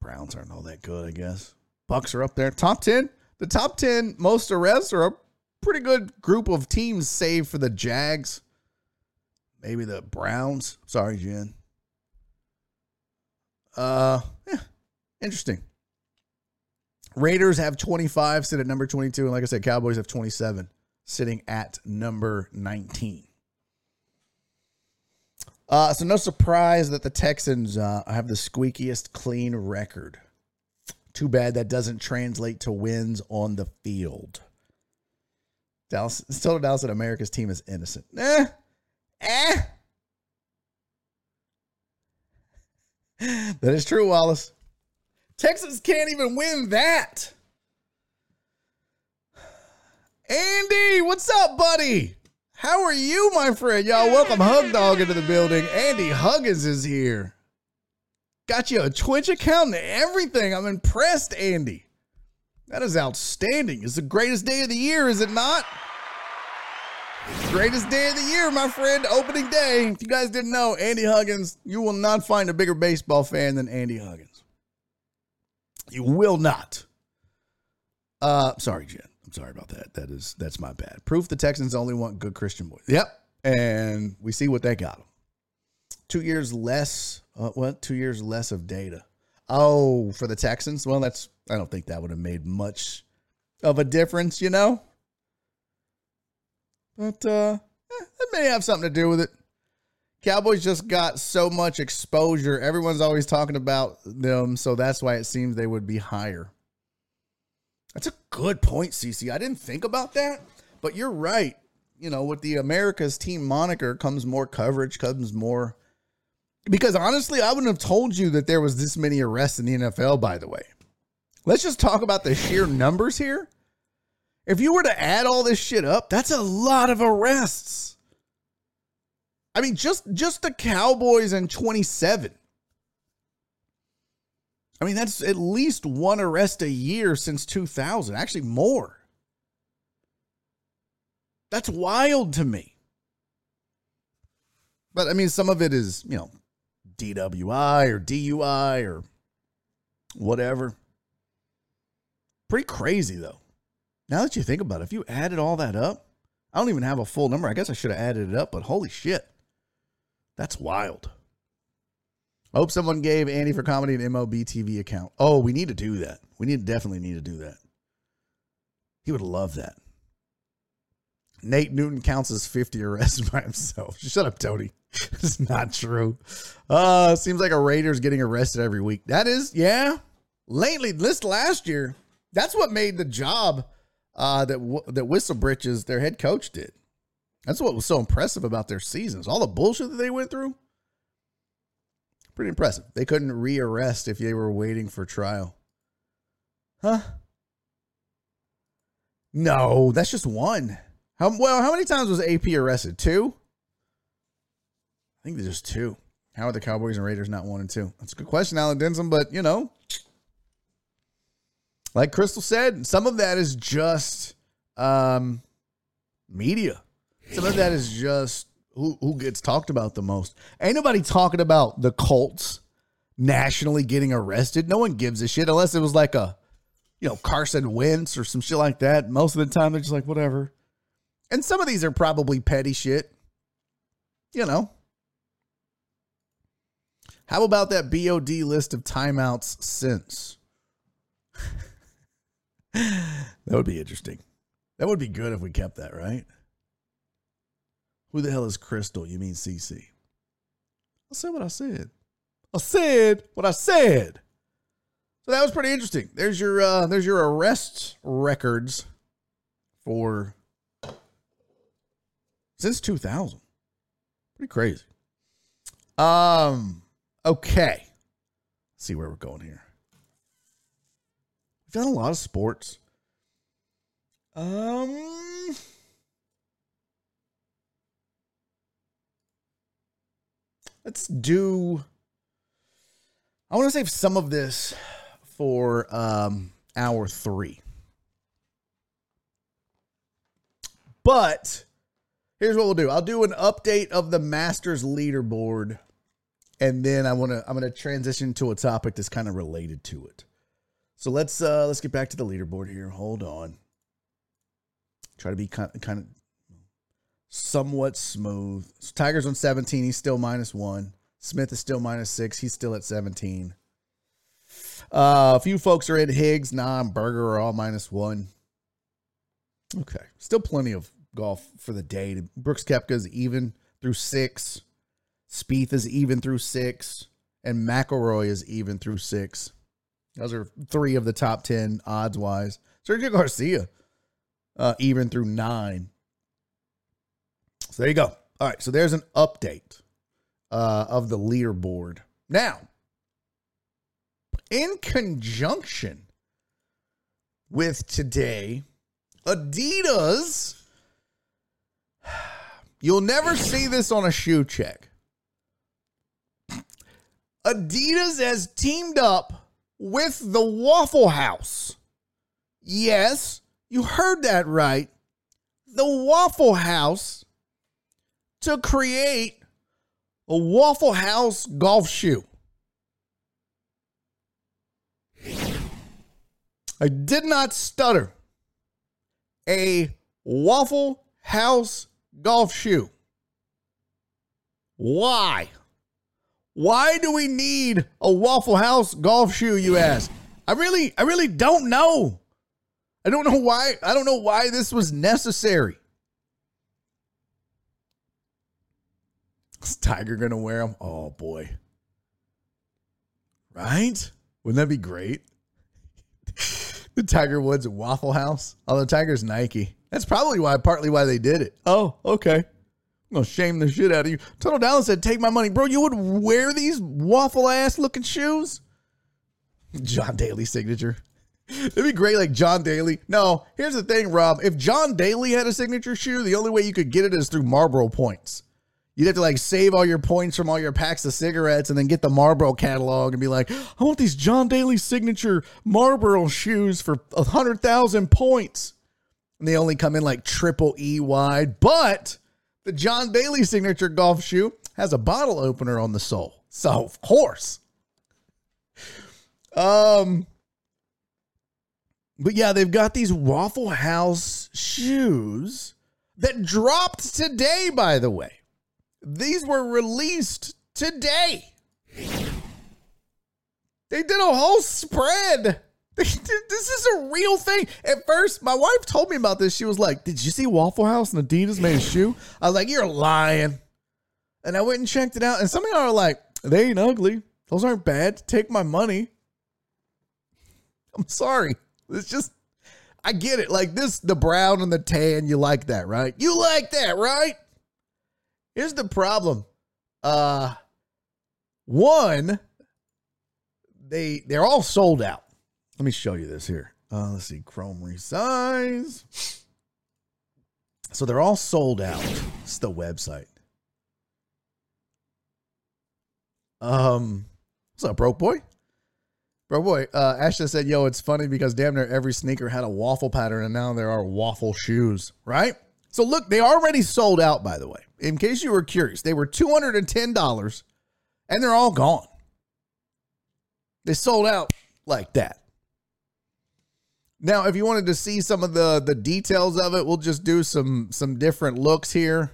Browns aren't all that good, I guess. Bucks are up there. Top 10. The top 10 most arrests are a pretty good group of teams, save for the Jags. Maybe the Browns. Sorry, Jen. Uh, yeah, interesting. Raiders have 25, sit at number 22. And like I said, Cowboys have 27, sitting at number 19. Uh, so no surprise that the Texans uh, have the squeakiest clean record. Too bad that doesn't translate to wins on the field. Dallas still Dallas that America's team is innocent. Eh, eh. That is true, Wallace. Texas can't even win that. Andy, what's up, buddy? How are you, my friend? Y'all, welcome Hug Dog into the building. Andy Huggins is here. Got you a Twitch account and everything. I'm impressed, Andy. That is outstanding. It's the greatest day of the year, is it not? Greatest day of the year, my friend. Opening day. If you guys didn't know, Andy Huggins, you will not find a bigger baseball fan than Andy Huggins. You will not. Uh, sorry, Jen. I'm sorry about that. That is that's my bad. Proof the Texans only want good Christian boys. Yep, and we see what they got them. Two years less. Uh, what? Two years less of data. Oh, for the Texans. Well, that's. I don't think that would have made much of a difference. You know. But uh, eh, that may have something to do with it. Cowboys just got so much exposure. Everyone's always talking about them, so that's why it seems they would be higher. That's a good point, CC. I didn't think about that, but you're right. You know, with the America's team moniker comes more coverage, comes more. Because honestly, I wouldn't have told you that there was this many arrests in the NFL, by the way. Let's just talk about the sheer numbers here. If you were to add all this shit up, that's a lot of arrests. I mean, just just the Cowboys and 27. I mean, that's at least one arrest a year since 2000, actually more. That's wild to me. But I mean, some of it is, you know, DWI or DUI or whatever. Pretty crazy, though. Now that you think about it, if you added all that up, I don't even have a full number. I guess I should have added it up, but holy shit. That's wild. I hope someone gave Andy for Comedy an MOB TV account. Oh, we need to do that. We need definitely need to do that. He would love that. Nate Newton counts as 50 arrests by himself. Shut up, Tony. it's not true. Uh, seems like a Raiders getting arrested every week. That is, yeah. Lately, this last year, that's what made the job uh, that that Whistlebritches, their head coach, did. That's what was so impressive about their seasons. All the bullshit that they went through. Pretty impressive. They couldn't rearrest if they were waiting for trial. Huh? No, that's just one. How well? How many times was AP arrested? Two. I think there's just two. How are the Cowboys and Raiders not one and two? That's a good question, Alan Denson. But you know, like Crystal said, some of that is just um, media. Some of that is just who who gets talked about the most. Ain't nobody talking about the Colts nationally getting arrested. No one gives a shit unless it was like a, you know, Carson Wentz or some shit like that. Most of the time, they're just like whatever. And some of these are probably petty shit. You know. How about that BOD list of timeouts since? that would be interesting. That would be good if we kept that, right? Who the hell is Crystal? You mean CC? I said what I said. I said what I said. So that was pretty interesting. There's your uh there's your arrest records for since 2000. Pretty crazy. Um okay. Let's see where we're going here. We've done a lot of sports. Um Let's do. I want to save some of this for um, hour three. But here's what we'll do. I'll do an update of the Masters leaderboard, and then I want to I'm going to transition to a topic that's kind of related to it. So let's uh let's get back to the leaderboard here. Hold on. Try to be kind of, kind of somewhat smooth. So Tiger's on 17. He's still minus one. Smith is still minus six. He's still at 17. Uh, a few folks are in Higgs, Na, Berger are all minus one. Okay. Still plenty of golf for the day. Brooks Koepka's even through six. Spieth is even through six. And McIlroy is even through six. Those are three of the top 10 odds wise. Sergio Garcia, uh, even through nine. So there you go. All right. So there's an update uh, of the leaderboard. Now, in conjunction with today, Adidas, you'll never see this on a shoe check. Adidas has teamed up with the Waffle House. Yes, you heard that right. The Waffle House to create a Waffle House golf shoe. I did not stutter. A Waffle House golf shoe. Why? Why do we need a Waffle House golf shoe, you ask? I really I really don't know. I don't know why I don't know why this was necessary. Is Tiger gonna wear them? Oh boy. Right? Wouldn't that be great? the Tiger Woods Waffle House. Although Tiger's Nike. That's probably why, partly why they did it. Oh, okay. Gonna shame the shit out of you. Total Dallas said, "Take my money, bro. You would wear these waffle ass looking shoes." John Daly signature. It'd be great, like John Daly. No, here's the thing, Rob. If John Daly had a signature shoe, the only way you could get it is through Marlboro points. You'd have to like save all your points from all your packs of cigarettes and then get the Marlboro catalog and be like, I want these John Daly signature Marlboro shoes for a hundred thousand points. And they only come in like triple E wide, but the John Daly signature golf shoe has a bottle opener on the sole. So of course. Um but yeah, they've got these Waffle House shoes that dropped today, by the way. These were released today. They did a whole spread. this is a real thing. At first, my wife told me about this. She was like, Did you see Waffle House and Adidas made a shoe? I was like, You're lying. And I went and checked it out. And some of y'all are like, They ain't ugly. Those aren't bad. Take my money. I'm sorry. It's just, I get it. Like this, the brown and the tan, you like that, right? You like that, right? Here's the problem. Uh, one, they they're all sold out. Let me show you this here. Uh, let's see, Chrome resize. So they're all sold out. It's the website. Um, what's up, broke boy? Bro, boy, uh, Ashton said, yo, it's funny because damn near every sneaker had a waffle pattern and now there are waffle shoes, right? So look, they already sold out, by the way. In case you were curious, they were $210 and they're all gone. They sold out like that. Now, if you wanted to see some of the the details of it, we'll just do some some different looks here.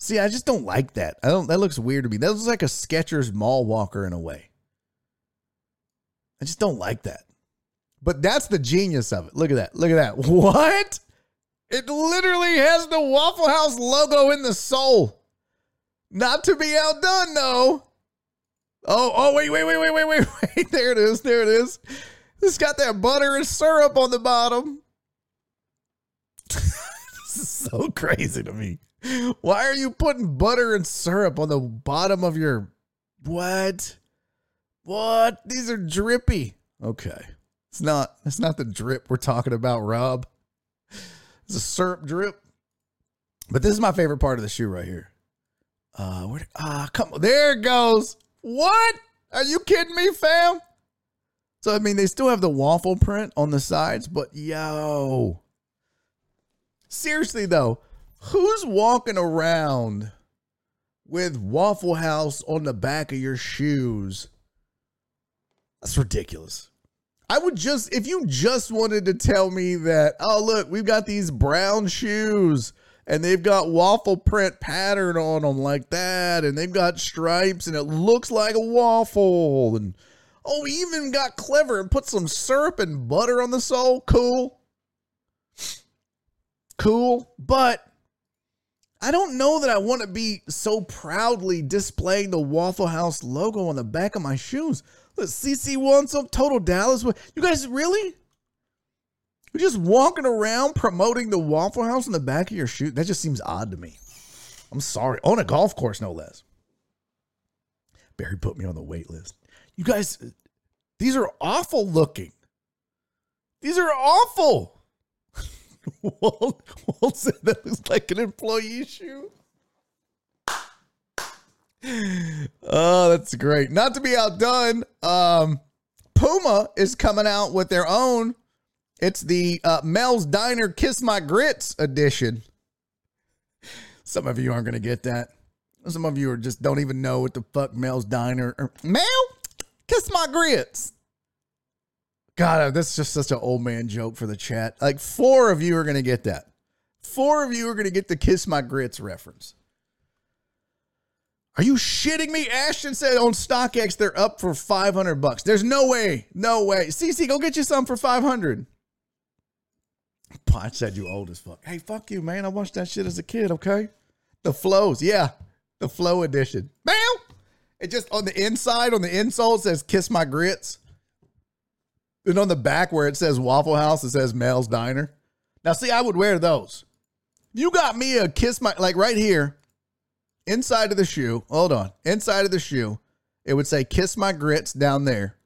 See, I just don't like that. I don't that looks weird to me. That looks like a Skechers mall walker in a way. I just don't like that. But that's the genius of it. Look at that. Look at that. What? It literally has the Waffle House logo in the sole. Not to be outdone, though. Oh, oh, wait, wait, wait, wait, wait, wait, wait. There it is. There it is. It's got that butter and syrup on the bottom. this is so crazy to me. Why are you putting butter and syrup on the bottom of your what? What? These are drippy. Okay. It's not it's not the drip we're talking about, Rob. It's a syrup drip. But this is my favorite part of the shoe right here. Uh where ah come on. There it goes. What? Are you kidding me, fam? So I mean they still have the waffle print on the sides, but yo. Seriously though, who's walking around with Waffle House on the back of your shoes? That's ridiculous. I would just, if you just wanted to tell me that, oh, look, we've got these brown shoes and they've got waffle print pattern on them like that, and they've got stripes and it looks like a waffle. And oh, we even got clever and put some syrup and butter on the sole. Cool. Cool. But I don't know that I want to be so proudly displaying the Waffle House logo on the back of my shoes. Look, CC wants some Total Dallas. You guys really? You're just walking around promoting the Waffle House in the back of your shoe? That just seems odd to me. I'm sorry. On a golf course, no less. Barry put me on the wait list. You guys, these are awful looking. These are awful. Walt, said that looks like an employee shoe. Oh, that's great. Not to be outdone, um, Puma is coming out with their own. It's the uh, Mel's Diner Kiss My Grits edition. Some of you aren't going to get that. Some of you are just don't even know what the fuck Mel's Diner. Or, Mel, kiss my grits. God, uh, that's just such an old man joke for the chat. Like four of you are to get that. Four of you are to get the kiss my grits reference. Are you shitting me? Ashton said on StockX they're up for 500 bucks. There's no way. No way. CC, go get you some for 500. Pot said you old as fuck. Hey, fuck you, man. I watched that shit as a kid, okay? The flows. Yeah. The flow edition. Bam! It just on the inside, on the insole, it says kiss my grits. And on the back where it says Waffle House, it says Mel's Diner. Now, see, I would wear those. You got me a kiss my, like right here inside of the shoe, hold on, inside of the shoe, it would say kiss my grits down there.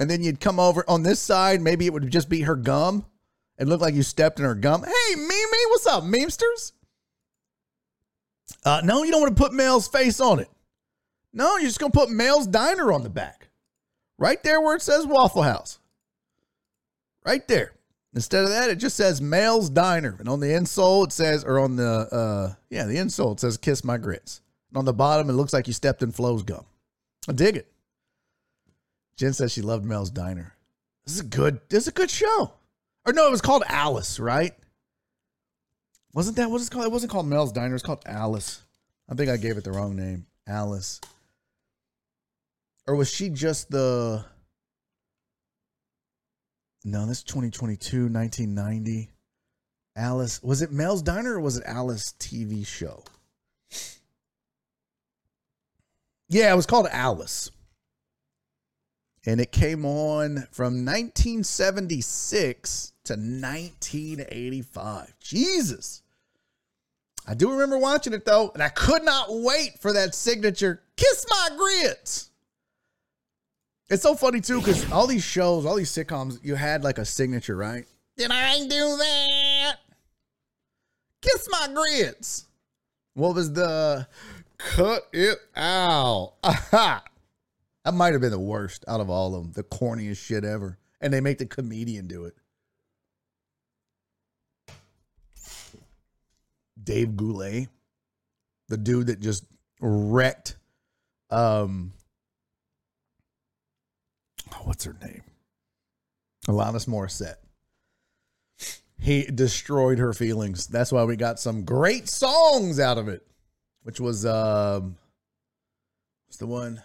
And then you'd come over on this side, maybe it would just be her gum It looked like you stepped in her gum. Hey, Mimi, what's up, memesters? Uh, no, you don't want to put Mel's face on it. No, you're just going to put Mel's Diner on the back. Right there where it says Waffle House. Right there. Instead of that, it just says Mel's Diner. And on the insole, it says, or on the, uh, yeah, the insole, it says Kiss My Grits. And on the bottom, it looks like you stepped in Flo's gum. I dig it. Jen says she loved Mel's Diner. This is a good, this is a good show. Or no, it was called Alice, right? Wasn't that what it's called? It wasn't called Mel's Diner. It's called Alice. I think I gave it the wrong name. Alice. Or was she just the. No, this is 2022, 1990. Alice. Was it Mel's Diner or was it Alice TV show? Yeah, it was called Alice. And it came on from 1976 to 1985. Jesus. I do remember watching it though, and I could not wait for that signature kiss my grits. It's so funny too, because all these shows, all these sitcoms, you had like a signature, right? Did I do that? Kiss my grits. What was the cut it out? Aha. That might have been the worst out of all of them. The corniest shit ever. And they make the comedian do it. Dave Coulier, the dude that just wrecked um what's her name? Alanis Morissette. He destroyed her feelings. That's why we got some great songs out of it. Which was um what's the one?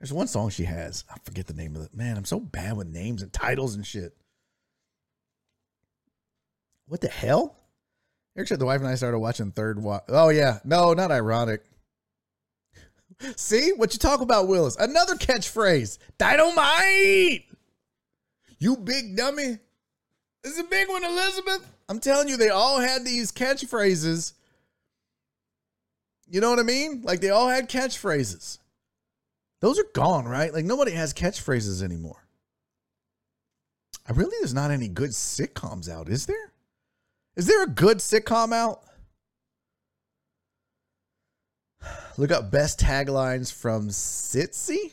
There's one song she has. I forget the name of it. Man, I'm so bad with names and titles and shit. What the hell? Actually, the wife and I started watching Third Watch. Oh yeah, no, not ironic. See what you talk about, Willis? Another catchphrase: "Dynamite." You big dummy. Is a big one, Elizabeth. I'm telling you, they all had these catchphrases. You know what I mean? Like they all had catchphrases. Those are gone, right? Like nobody has catchphrases anymore. I really there's not any good sitcoms out, is there? Is there a good sitcom out? Look up best taglines from Sitzy.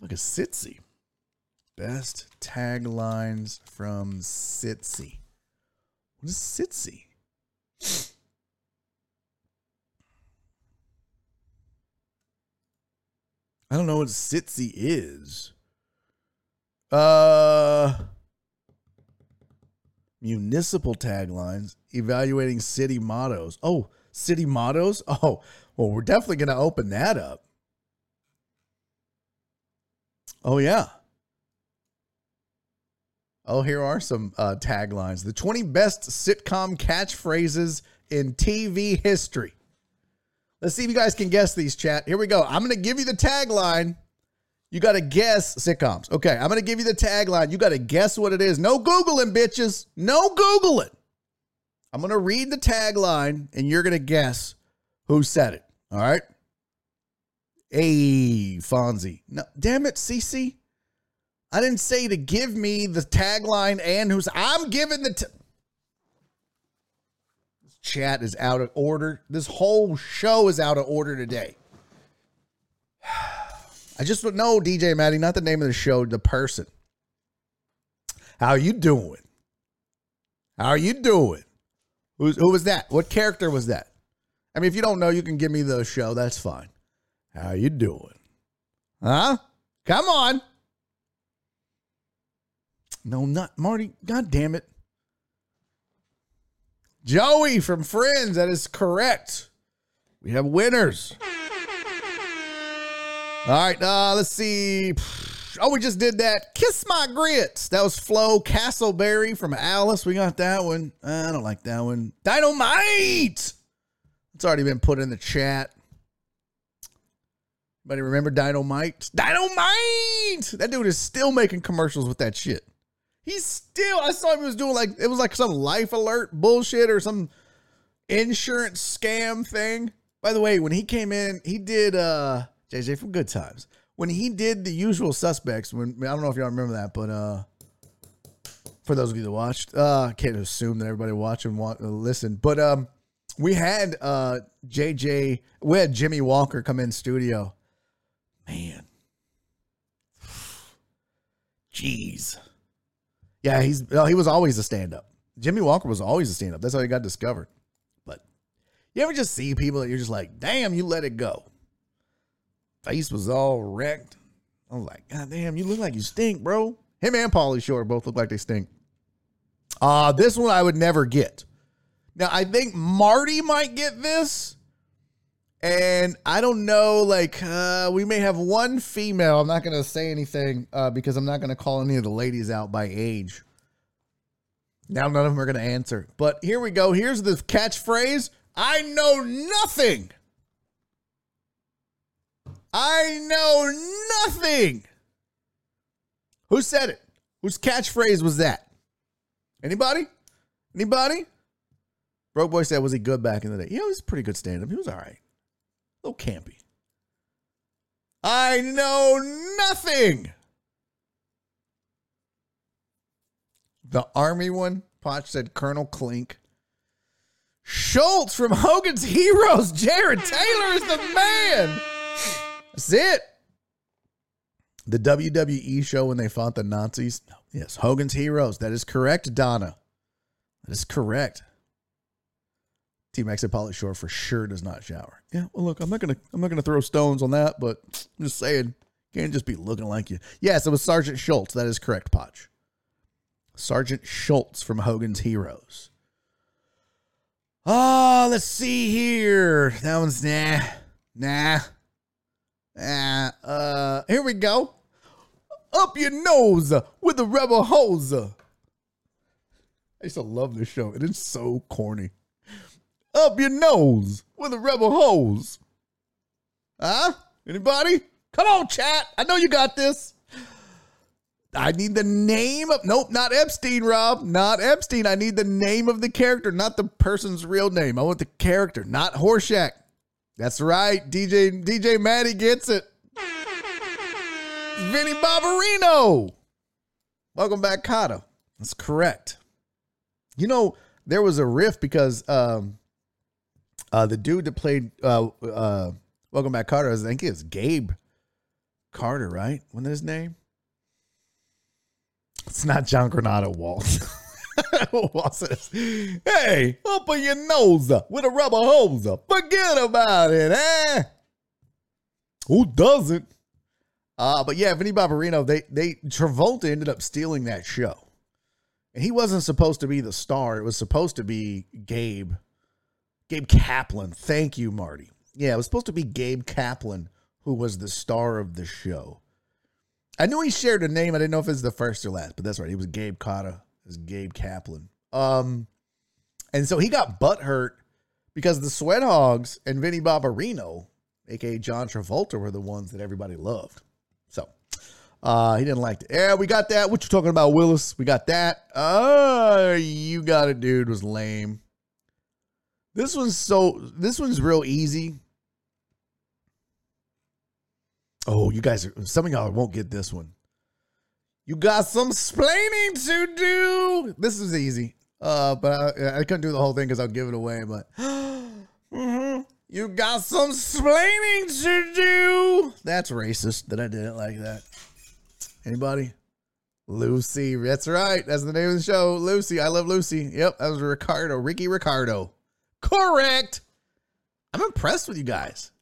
Look at Sitzy. Best taglines from Sitzy. What is Sitzy? I don't know what Sitzy is. Uh municipal taglines, evaluating city mottos. Oh, city mottos? Oh, well, we're definitely going to open that up. Oh, yeah. Oh, here are some uh, taglines the 20 best sitcom catchphrases in TV history. Let's see if you guys can guess these, chat. Here we go. I'm going to give you the tagline. You got to guess sitcoms. Okay, I'm going to give you the tagline. You got to guess what it is. No Googling, bitches. No Googling. I'm going to read the tagline and you're going to guess who said it. All right. Hey, Fonzie. No, damn it, CC. I didn't say to give me the tagline and who's. I'm giving the. T- this chat is out of order. This whole show is out of order today. I just don't know DJ Maddie, not the name of the show, the person. How you doing? How are you doing? Who's, who was that? What character was that? I mean, if you don't know, you can give me the show. That's fine. How you doing? Huh? Come on. No, not Marty. God damn it. Joey from Friends. That is correct. We have winners. All right, uh, let's see. Oh, we just did that. Kiss My Grits. That was Flo Castleberry from Alice. We got that one. I don't like that one. Dynamite. It's already been put in the chat. Anybody remember Dynamite? Dynamite! That dude is still making commercials with that shit. He's still, I saw him was doing like, it was like some life alert bullshit or some insurance scam thing. By the way, when he came in, he did, uh, JJ from Good Times. When he did the usual suspects, when I don't know if y'all remember that, but uh for those of you that watched. Uh, I can't assume that everybody watch and want, uh, listen, but um, we had uh JJ, we had Jimmie Walker come in studio. Man, jeez, yeah, he's well, he was always a stand up. Jimmie Walker was always a stand up. That's how he got discovered. But you ever just see people that you're just like, damn, you let it go. Face was all wrecked. I was like, God damn, you look like you stink, bro. Him and Pauly Shore both look like they stink. Uh, this one I would never get. Now, I think Marty might get this. And I don't know, like, uh, we may have one female. I'm not going to say anything uh, because I'm not going to call any of the ladies out by age. Now, none of them are going to answer. But here we go. Here's the catchphrase I know nothing. I know nothing. Who said it? Whose catchphrase was that? Anybody? Anybody? Broke Boy said, was he good back in the day? Yeah, he was pretty good stand up. He was all right. A little campy. I know nothing. The Army one, Potch said Colonel Klink. Schultz from Hogan's Heroes. Jared Taylor is the man. That's it. The WWE show when they fought the Nazis. Yes, Hogan's Heroes. That is correct, Donna. That is correct. T Max and Pauly Shore for sure does not shower. Yeah, well look, I'm not gonna I'm not gonna throw stones on that, but I'm just saying, can't just be looking like you. Yes, it was Sergeant Schultz. That is correct, Potch. Sergeant Schultz from Hogan's Heroes. Ah, oh, let's see here. That one's nah. Nah. Uh, uh, here we go. Up your nose with a rebel hose. I used to love this show. It is so corny. Up your nose with a rebel hose. Huh? Anybody? Come on, chat. I know you got this. I need the name of nope, not Epstein, Rob. Not Epstein. I need the name of the character, not the person's real name. I want the character, not Horshack. That's right. DJ DJ Maddie gets it. Vinny Barbarino. Welcome back, Kotter. That's correct. You know, there was a riff because um uh the dude that played uh uh Welcome back, Carter, I think it's Gabe Carter, right? Wasn't his name? It's not John Granado Walt. Walt says, Hey, open your nose up with a rubber hose up. Forget about it, eh? Who doesn't? Uh, but yeah, Vinny Barbarino, they they Travolta ended up stealing that show. And he wasn't supposed to be the star. It was supposed to be Gabe. Gabe Kaplan. Thank you, Marty. Yeah, it was supposed to be Gabe Kaplan who was the star of the show. I knew he shared a name. I didn't know if it was the first or last, but that's right. He was Gabe Kotter. Was Gabe Kaplan. Um, and so he got butt hurt because the Sweat Hogs and Vinny Barbarino, aka John Travolta, were the ones that everybody loved. So uh, he didn't like it. Yeah, we got that. What you talking about, Willis? We got that. Uh, you got it, dude. Was lame. This one's so. This one's real easy. Oh, you guys are. Some of y'all won't get this one. You got some splaining to do. This is easy. Uh, but I, I couldn't do the whole thing because I'll give it away. But mm-hmm. you got some splaining to do. That's racist that I did it like that. Anybody? Lucy. That's right. That's the name of the show. Lucy. I love Lucy. Yep. That was Ricardo. Ricky Ricardo. Correct. I'm impressed with you guys.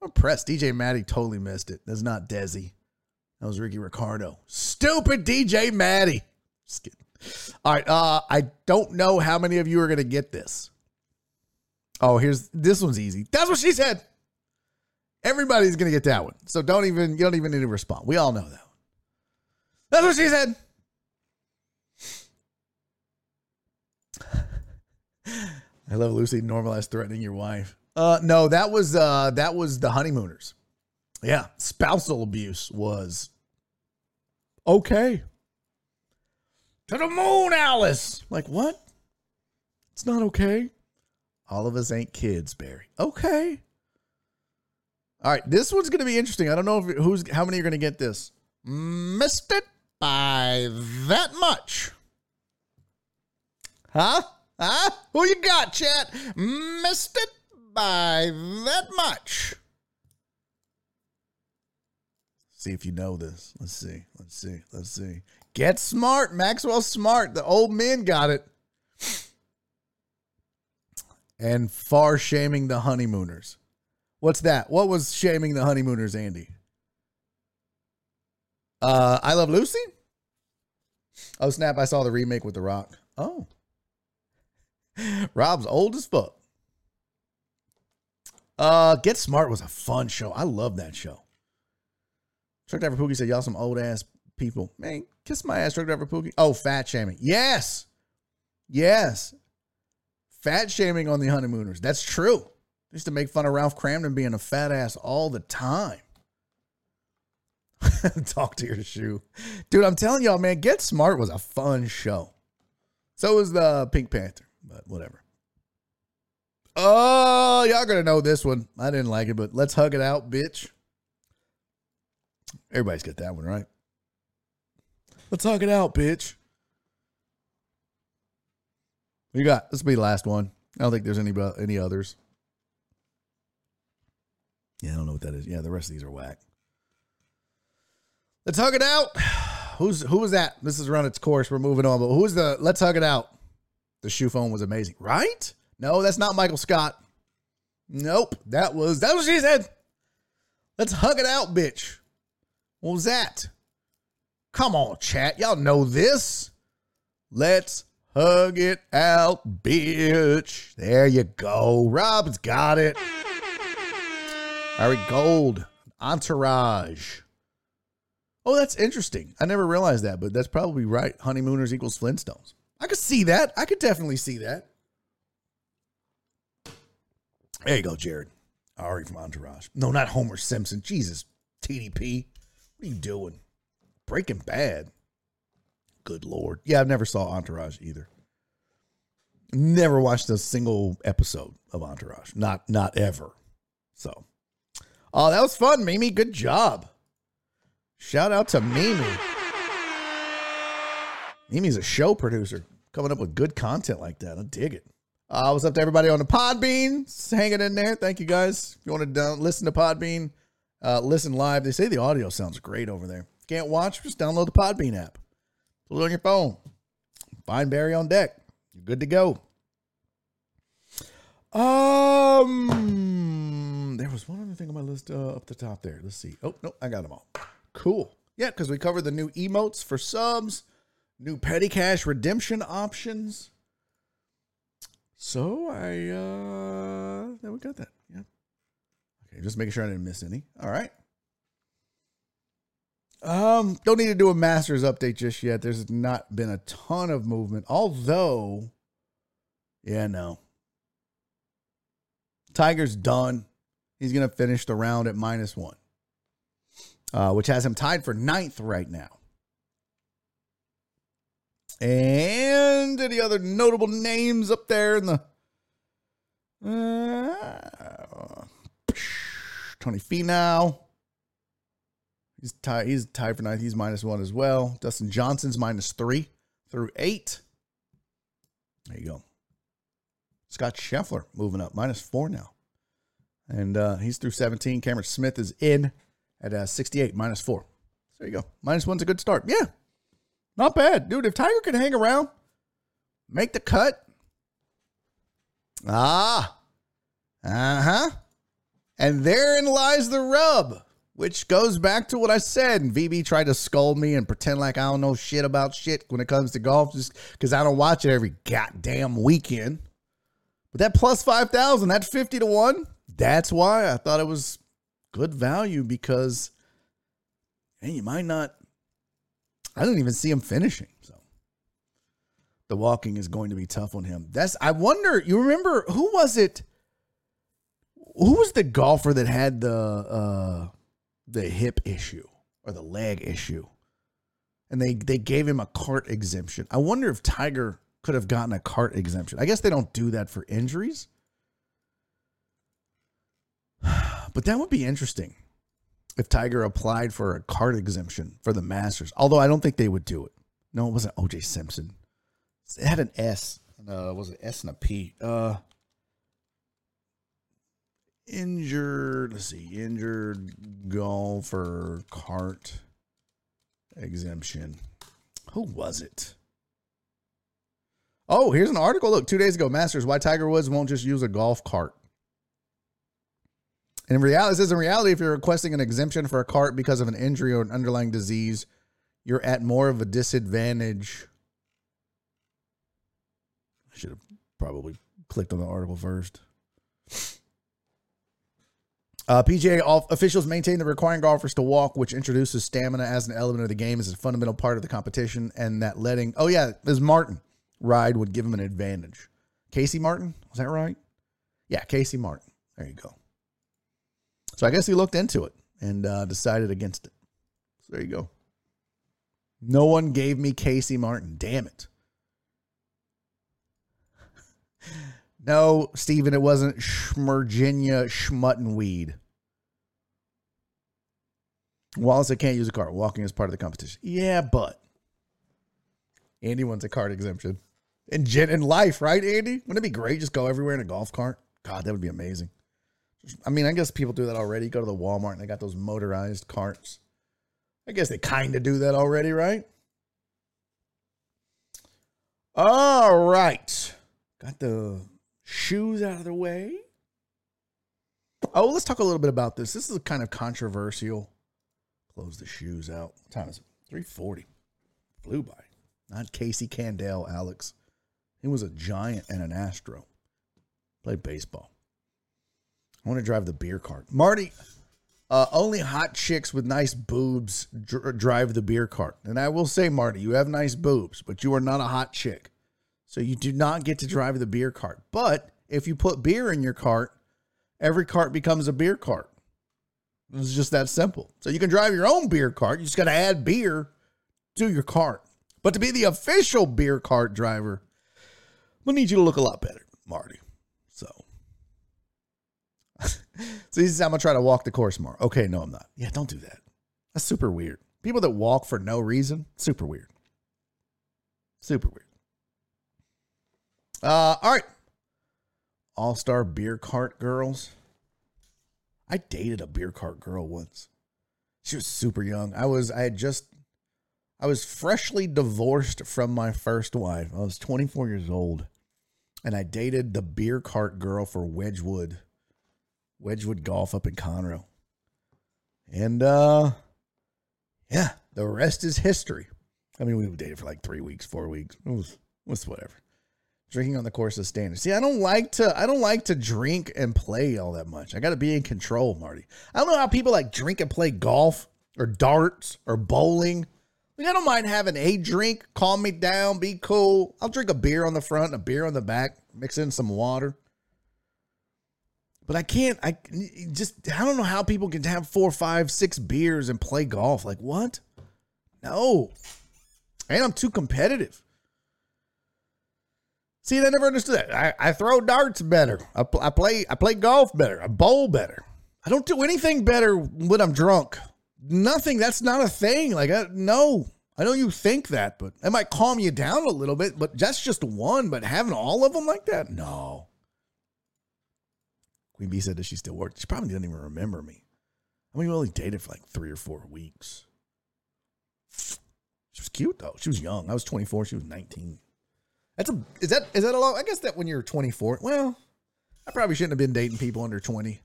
I'm impressed. DJ Maddie totally missed it. That's not Desi. That was Ricky Ricardo. Stupid DJ Maddie. Just kidding. All right. Uh, I don't know how many of you are going to get this. Oh, here's this one's easy. That's what she said. Everybody's going to get that one. So don't even, you don't even need to respond. We all know that one. That's what she said. I love Lucy normalized threatening your wife. Uh, no, that was uh, that was the honeymooners. Yeah, spousal abuse was okay. To the moon, Alice. Like what? It's not okay. All of us ain't kids, Barry. Okay. All right, this one's gonna be interesting. I don't know if who's how many are gonna get this. Missed it by that much. Huh? Huh? Who you got, chat? Missed it by that much. See if you know this. Let's see. Let's see. Let's see. Get smart. Maxwell Smart. The old men got it. And far shaming the honeymooners. What's that? What was shaming the honeymooners, Andy? Uh, I Love Lucy? Oh, snap. I saw the remake with The Rock. Oh. Rob's old as fuck. Uh, Get Smart was a fun show. I love that show. Truck driver Pookie said, "Y'all some old ass people." Man, kiss my ass, truck driver Pookie. Oh, fat shaming. Yes, yes, fat shaming on the honeymooners. That's true. They used to make fun of Ralph Kramden being a fat ass all the time. Talk to your shoe, dude. I'm telling y'all, man. Get Smart was a fun show. So was the Pink Panther, but whatever. Oh, y'all gonna know this one. I didn't like it, but let's hug it out, bitch. Everybody's got that one, right? Let's hug it out, bitch. You got? This will be the last one. I don't think there's any any others. Yeah, I don't know what that is. Yeah, the rest of these are whack. Let's hug it out. Who's who was that? This is run its course. We're moving on. But who's the let's hug it out? The shoe phone was amazing, right? No, that's not Michael Scott. Nope. That was that was what she said. Let's hug it out, bitch. What was that? Come on, chat. Y'all know this. Let's hug it out, bitch. There you go. Rob's got it. Ari Gold, Entourage. Oh, that's interesting. I never realized that, but that's probably right. Honeymooners equals Flintstones. I could see that. I could definitely see that. There you go, Jared. Ari from Entourage. No, not Homer Simpson. Jesus, TDP. What are you doing? Breaking Bad. Good lord. Yeah, I've never saw Entourage either. Never watched a single episode of Entourage. Not not ever. So. Oh, that was fun, Mimi. Good job. Shout out to Mimi. Mimi's a show producer, coming up with good content like that. I dig it. Uh, what's up to everybody on the Podbean? hanging in there. Thank you guys. If you want to down, listen to Podbean, uh, listen live. They say the audio sounds great over there. Can't watch? Just download the Podbean app. Put it on your phone. Find Barry on deck. You're good to go. Um, there was one other thing on my list uh, up the top there. Let's see. Oh no, I got them all. Cool. Yeah, because we covered the new emotes for subs, new petty cash redemption options. So I uh yeah, we got that. Okay, just making sure I didn't miss any. All right. Um, don't need to do a masters update just yet. There's not been a ton of movement, although, yeah, no. Tiger's done. He's gonna finish the round at minus one, uh, which has him tied for ninth right now. And any other notable names up there in the uh, Tony Finau. He's tied. He's tied for ninth. He's minus one as well. Dustin Johnson's minus three through eight. There you go. Scott Scheffler moving up minus four now, and uh, he's through seventeen. Cameron Smith is in at uh, sixty-eight minus four. There you go. Minus one's a good start. Yeah, not bad, dude. If Tiger can hang around, make the cut. Ah, uh huh. And therein lies the rub which goes back to what I said. And VB tried to scold me and pretend like I don't know shit about shit when it comes to golf, just because I don't watch it every goddamn weekend. But that plus 5,000, that 50 to 1, that's why I thought it was good value because, hey, you might not, I didn't even see him finishing. So the walking is going to be tough on him. That's, I wonder, you remember, who was it? Who was the golfer that had the, uh, the hip issue or the leg issue. And they, they gave him a cart exemption. I wonder if Tiger could have gotten a cart exemption. I guess they don't do that for injuries. But that would be interesting if Tiger applied for a cart exemption for the Masters. Although I don't think they would do it. No, it wasn't OJ Simpson. It had an S. uh, was it S and a P? Uh, injured. Let's see, injured golfer cart exemption. Who was it? Oh, here's an article. Look, two days ago, Masters, why Tiger Woods won't just use a golf cart. In reality, it says in reality, if you're requesting an exemption for a cart because of an injury or an underlying disease, you're at more of a disadvantage. I should have probably clicked on the article first. Uh, PGA officials maintain the requiring golfers to walk, which introduces stamina as an element of the game, is a fundamental part of the competition, and that letting oh yeah, is Martin ride would give him an advantage. Casey Martin, was that right? Yeah, Casey Martin. There you go. So I guess he looked into it and uh, decided against it. So there you go. No one gave me Casey Martin. Damn it. No, Stephen, it wasn't Schmerginia Schmuttenweed. Wallace, I can't use a cart. Walking is part of the competition. Yeah, but Andy wants a cart exemption. And In, in life, right, Andy? Wouldn't it be great? Just go everywhere in a golf cart. God, that would be amazing. I mean, I guess people do that already. Go to the Walmart and they got those motorized carts. I guess they kind of do that already, right? All right. Got the shoes out of the way. Oh, let's talk a little bit about this. This is a kind of controversial. Close the shoes out. What time is it? 340. Flew by. Not Casey Candaele, Alex. He was a giant and an Astro. Played baseball. I want to drive the beer cart. Marty, uh, only hot chicks with nice boobs dr- drive the beer cart. And I will say, Marty, you have nice boobs, but you are not a hot chick. So you do not get to drive the beer cart. But if you put beer in your cart, every cart becomes a beer cart. It's just that simple. So you can drive your own beer cart. You just got to add beer to your cart. But to be the official beer cart driver, we'll need you to look a lot better, Marty. so he says, I'm going to try to walk the course more. Okay, no, I'm not. Yeah, don't do that. That's super weird. People that walk for no reason, super weird. Super weird. Uh, all right. All star beer cart girls. I dated a beer cart girl once. She was super young. I was, I had just, I was freshly divorced from my first wife. I was 24 years old. And I dated the beer cart girl for Wedgwood Wedgwood Golf up in Conroe. And uh yeah, the rest is history. I mean, we dated for like three weeks, four weeks. It was, it was whatever. Drinking on the course of standard. See, I don't like to I don't like to drink and play all that much. I gotta be in control, Marty. I don't know how people like drink and play golf or darts or bowling. Like, I don't mind having a drink, calm me down, be cool. I'll drink a beer on the front and a beer on the back, mix in some water. But I can't. I just. I don't know how people can have four, five, six beers and play golf. Like what? No. And I'm too competitive. See, I never understood that. I, I throw darts better. I, I play. I play golf better. I bowl better. I don't do anything better when I'm drunk. Nothing. That's not a thing. Like I, no. I know you think that, but it might calm you down a little bit. But that's just one. But having all of them like that, no. Queen Bee said that she still worked. She probably didn't even remember me. I mean, we only dated for like three or four weeks. She was cute though. She was young. I was 24. She was 19. That's a is that is that a lot? I guess that when you're 24. Well, I probably shouldn't have been dating people under 20,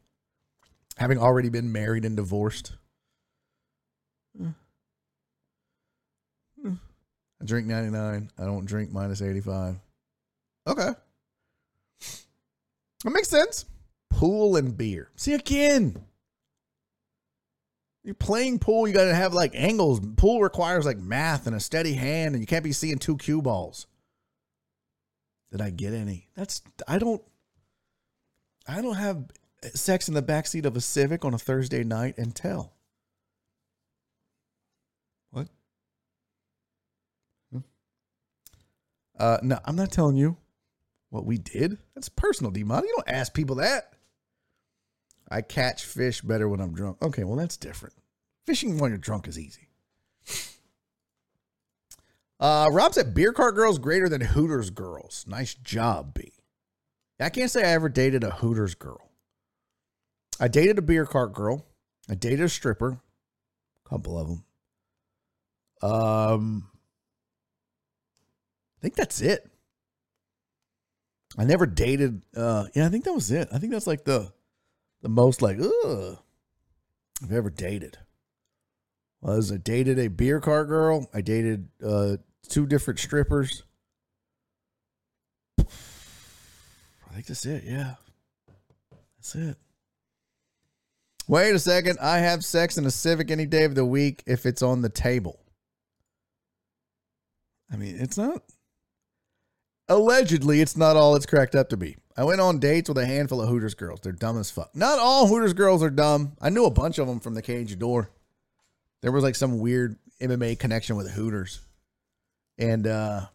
having already been married and divorced. I drink 99. I don't drink minus 85. Okay. That makes sense pool and beer. See again. You're playing pool, you got to have like angles. Pool requires like math and a steady hand, and you can't be seeing two cue balls. Did I get any? That's I don't I don't have sex in the backseat of a Civic on a Thursday night and tell. What? Hmm? Uh no, I'm not telling you what we did. That's personal, D You don't ask people that. I catch fish better when I'm drunk. Okay, well, that's different. Fishing when you're drunk is easy. Uh, Rob said beer cart girls greater than Hooters girls. Nice job, B. I can't say I ever dated a Hooters girl. I dated a beer cart girl. I dated a stripper. A couple of them. Um, I think that's it. I never dated. Uh, yeah, I think that was it. I think that's like the the most like ugh I've ever dated. Was I dated a beer cart girl? I dated uh, two different strippers. I think that's it. Yeah, that's it. Wait a second. I have sex in a Civic any day of the week if it's on the table. I mean, it's not. Allegedly, it's not all it's cracked up to be. I went on dates with a handful of Hooters girls. They're dumb as fuck. Not all Hooters girls are dumb. I knew a bunch of them from the cage door. There was like some weird MMA connection with Hooters. And uh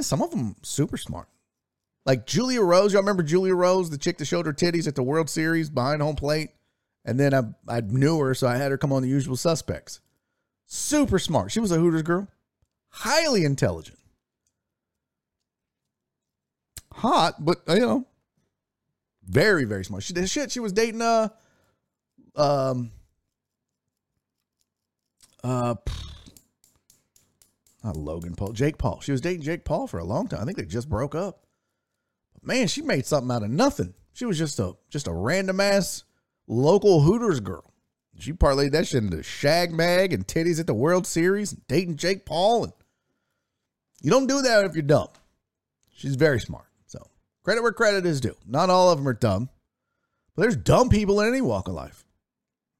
some of them super smart. Like Julia Rose, y'all remember Julia Rose, the chick that showed her titties at the World Series behind home plate? And then I I knew her, so I had her come on the usual suspects. Super smart. She was a Hooters girl. Highly intelligent. Hot, but you know, very, very smart. She shit, she was dating uh um uh not Logan Paul, Jake Paul. She was dating Jake Paul for a long time. I think they just broke up. But man, she made something out of nothing. She was just a just a random ass local Hooters girl. She parlayed that shit into shag mag and titties at the World Series and dating Jake Paul. And you don't do that if you're dumb. She's very smart. So credit where credit is due. Not all of them are dumb, but there's dumb people in any walk of life.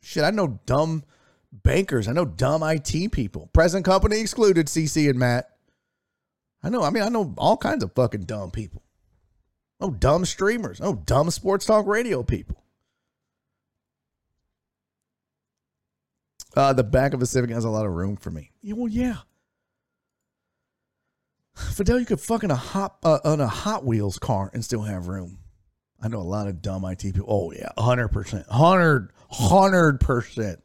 Shit, I know dumb bankers. I know dumb IT people. Present company excluded, CC and Matt. I know, I mean, I know all kinds of fucking dumb people. Oh, dumb streamers. Oh, dumb sports talk radio people. Uh, the back of a Civic has a lot of room for me. Yeah, well, yeah. Fidel, you could fuck in a hot uh, on a Hot Wheels car and still have room. I know a lot of dumb IT people. Oh yeah, hundred percent, hundred, hundred percent.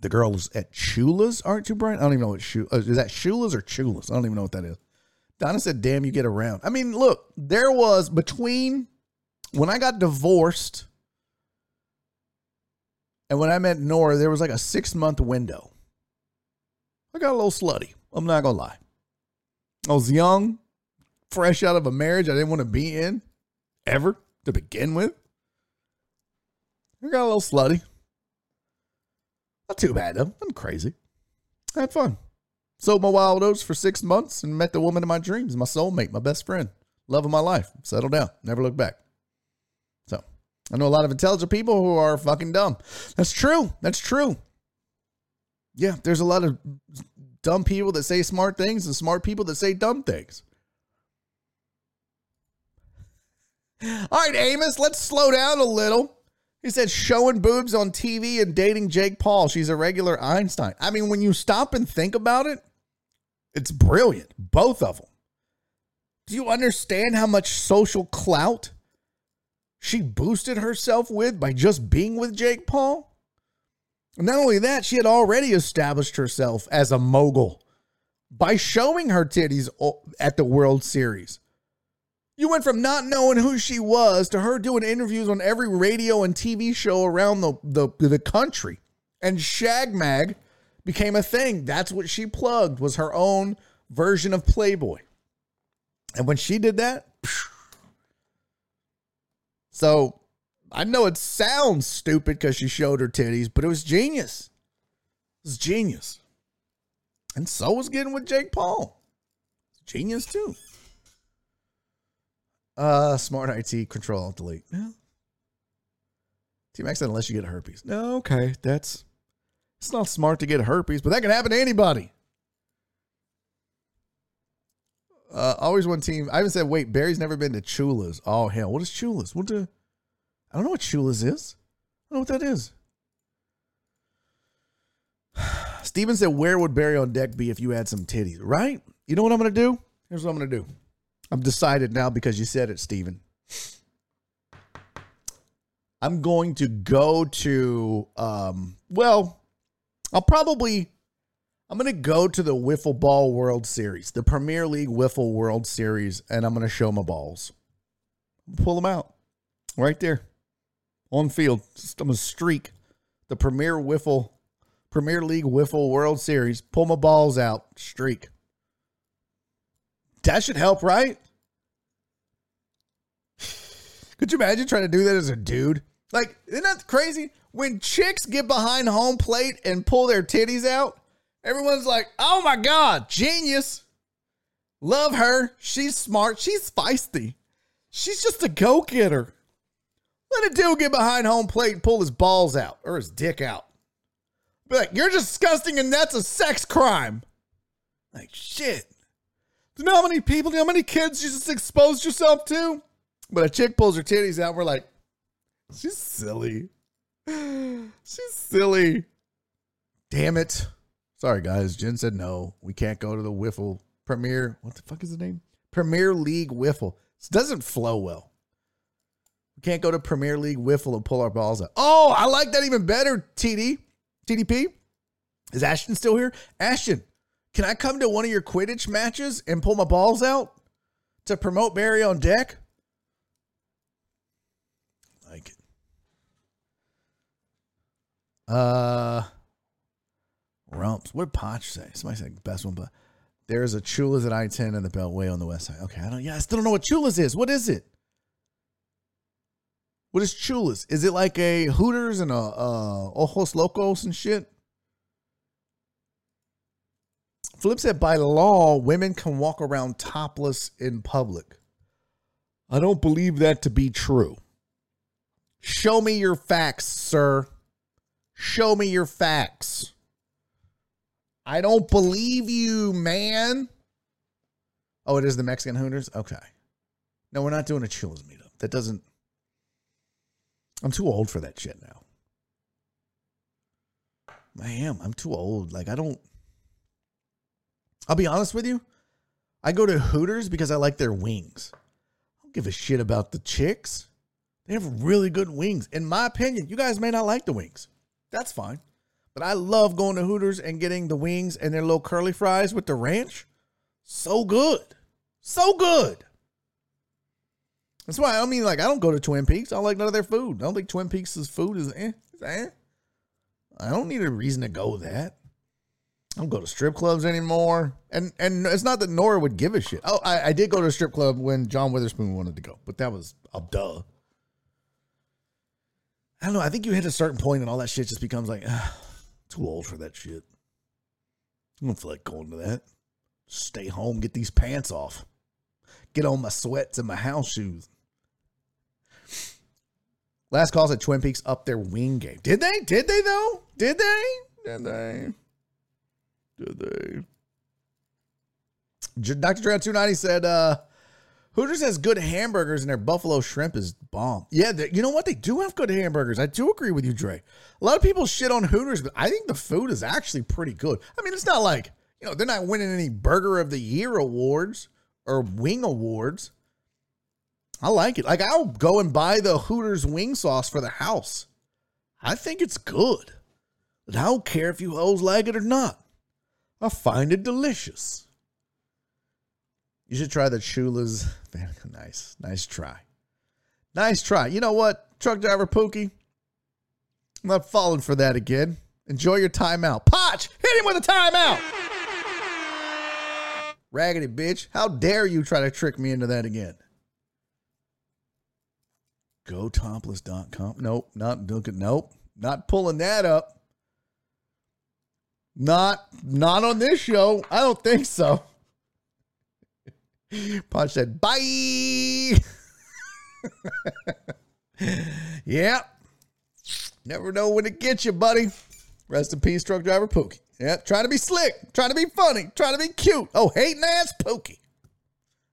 The girls at Chula's aren't you, Brian? I don't even know what Shula uh, is. That Chula's or Chula's? I don't even know what that is. Donna said, "Damn, you get around." I mean, look, there was between when I got divorced and when I met Nora, there was like a six month window. I got a little slutty. I'm not gonna lie. I was young, fresh out of a marriage I didn't want to be in ever to begin with. I got a little slutty. Not too bad though. I'm crazy. I had fun. Sold my wild oats for six months and met the woman of my dreams, my soulmate, my best friend, love of my life. Settled down, never looked back. So I know a lot of intelligent people who are fucking dumb. That's true. That's true. Yeah, there's a lot of dumb people that say smart things and smart people that say dumb things. All right, Amos, let's slow down a little. He said showing boobs on TV and dating Jake Paul. She's a regular Einstein. I mean, when you stop and think about it, it's brilliant. Both of them. Do you understand how much social clout she boosted herself with by just being with Jake Paul? Not only that, she had already established herself as a mogul by showing her titties at the World Series. You went from not knowing who she was to her doing interviews on every radio and TV show around the, the, the country. And Shag Mag became a thing. That's what she plugged was her own version of Playboy. And when she did that, so I know it sounds stupid because she showed her titties, but it was genius. It was genius. And so was getting with Jake Paul. Genius too. Uh, smart IT, control delete. Yeah. T Max said, unless you get a herpes. No, okay. That's it's not smart to get herpes, but that can happen to anybody. Uh, always one team. I even said, wait, Barry's never been to Chula's. Oh hell, what is Chula's? What the? I don't know what Chula's is. I don't know what that is. Steven said, where would Barry on deck be if you had some titties? Right? You know what I'm gonna do? Here's what I'm gonna do. I'm decided now because you said it, Steven. I'm going to go to um well, I'll probably I'm going to go to the Wiffle Ball World Series, the Premier League Wiffle World Series, and I'm going to show my balls. Pull them out right there on field. I'm going to streak the Premier Wiffle, Premier League Wiffle World Series. Pull my balls out, streak. That should help, right? Could you imagine trying to do that as a dude? Like, isn't that crazy? When chicks get behind home plate and pull their titties out, Everyone's like, oh my God, genius. Love her. She's smart. She's feisty. She's just a go getter. Let a dude get behind home plate and pull his balls out or his dick out. Be like, you're disgusting and that's a sex crime. Like, shit. Do you know how many people, do you know how many kids you just exposed yourself to? But a chick pulls her titties out, we're like, she's silly. She's silly. Damn it. Sorry, guys. Jen said no. We can't go to the Wiffle Premier. What the fuck is the name? Premier League Wiffle. This doesn't flow well. We can't go to Premier League Wiffle and pull our balls out. Oh, I like that even better, TD. TDP. Is Ashton still here? Ashton, can I come to one of your Quidditch matches and pull my balls out to promote Barry on deck? Like it. Uh Rumps. What did Potch say? Somebody said best one, but there's a Chula's at I 10 and the Beltway on the west side. Okay, I don't, yeah, I still don't know what Chula's is. What is it? What is Chula's? Is it like a Hooters and a uh, Ojos Locos and shit? Flip said, by law, women can walk around topless in public. I don't believe that to be true. Show me your facts, sir. Show me your facts. I don't believe you, man. Oh, it is the Mexican Hooters? Okay. No, we're not doing a Chula's meetup. That doesn't. I'm too old for that shit now. I am. I'm too old. Like, I don't. I'll be honest with you. I go to Hooters because I like their wings. I don't give a shit about the chicks. They have really good wings. In my opinion, you guys may not like the wings. That's fine. But I love going to Hooters and getting the wings and their little curly fries with the ranch. So good. So good. That's why I mean, like, I don't go to Twin Peaks. I don't like none of their food. I don't think Twin Peaks' food is eh. eh. I don't need a reason to go that. I don't go to strip clubs anymore. And and it's not that Nora would give a shit. Oh, I, I did go to a strip club when John Witherspoon wanted to go, but that was a duh. I don't know. I think you hit a certain point and all that shit just becomes like, uh, too old for that shit. I don't feel like going to that. Stay home, get these pants off. Get on my sweats and my house shoes. Last calls at Twin Peaks up their wing game. Did they? Did they though? Did they? Did they? They? Dr. Drown 290 said, uh, Hooters has good hamburgers and their buffalo shrimp is bomb. Yeah, you know what? They do have good hamburgers. I do agree with you, Dre. A lot of people shit on Hooters, but I think the food is actually pretty good. I mean, it's not like, you know, they're not winning any Burger of the Year awards or Wing awards. I like it. Like, I'll go and buy the Hooters wing sauce for the house. I think it's good. I don't care if you hoes like it or not. I find it delicious. You should try the Chula's. nice. Nice try. Nice try. You know what, truck driver Pookie? I'm not falling for that again. Enjoy your timeout. Potch, hit him with a timeout. Raggedy bitch. How dare you try to trick me into that again? GoTopless.com. Nope, not. Nope, not pulling that up. Not, not on this show. I don't think so. Punch said, bye. yep. Never know when to get you, buddy. Rest in peace, truck driver Pookie. Yep. Trying to be slick, trying to be funny, trying to be cute. Oh, hating ass Pookie.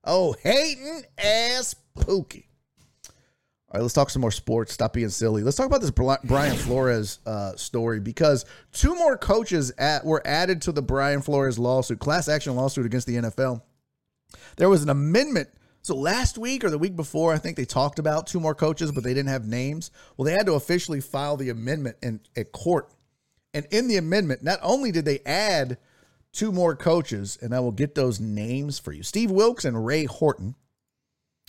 Oh, hating ass Pookie. All right, let's talk some more sports. Stop being silly. Let's talk about this Brian Flores uh, story because two more coaches at, were added to the Brian Flores lawsuit, class action lawsuit against the NFL. There was an amendment. So last week or the week before, I think they talked about two more coaches, but they didn't have names. Well, they had to officially file the amendment in at court. And in the amendment, not only did they add two more coaches, and I will get those names for you Steve Wilks and Ray Horton.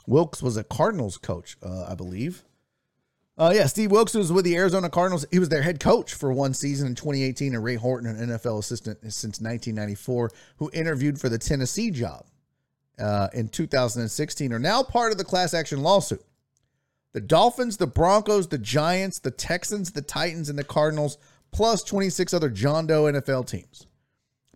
Wilks was a Cardinals coach, uh, I believe. Uh, yeah, Steve Wilks was with the Arizona Cardinals. He was their head coach for one season in 2018, and Ray Horton, an NFL assistant since 1994, who interviewed for the Tennessee job uh, in 2016, are now part of the class action lawsuit. The Dolphins, the Broncos, the Giants, the Texans, the Titans, and the Cardinals, plus 26 other John Doe NFL teams.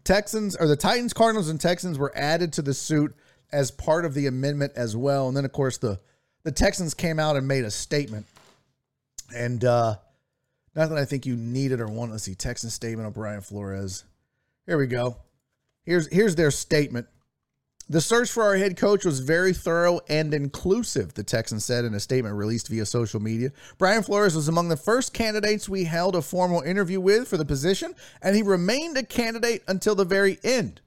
Texans or the Titans, Cardinals, and Texans were added to the suit as part of the amendment as well. And then, of course, the the Texans came out and made a statement and uh, not that I think you need it or want to see Texan statement of Brian Flores. Here we go. Here's here's their statement. The search for our head coach was very thorough and inclusive, the Texans said in a statement released via social media. Brian Flores was among the first candidates we held a formal interview with for the position, and he remained a candidate until the very end.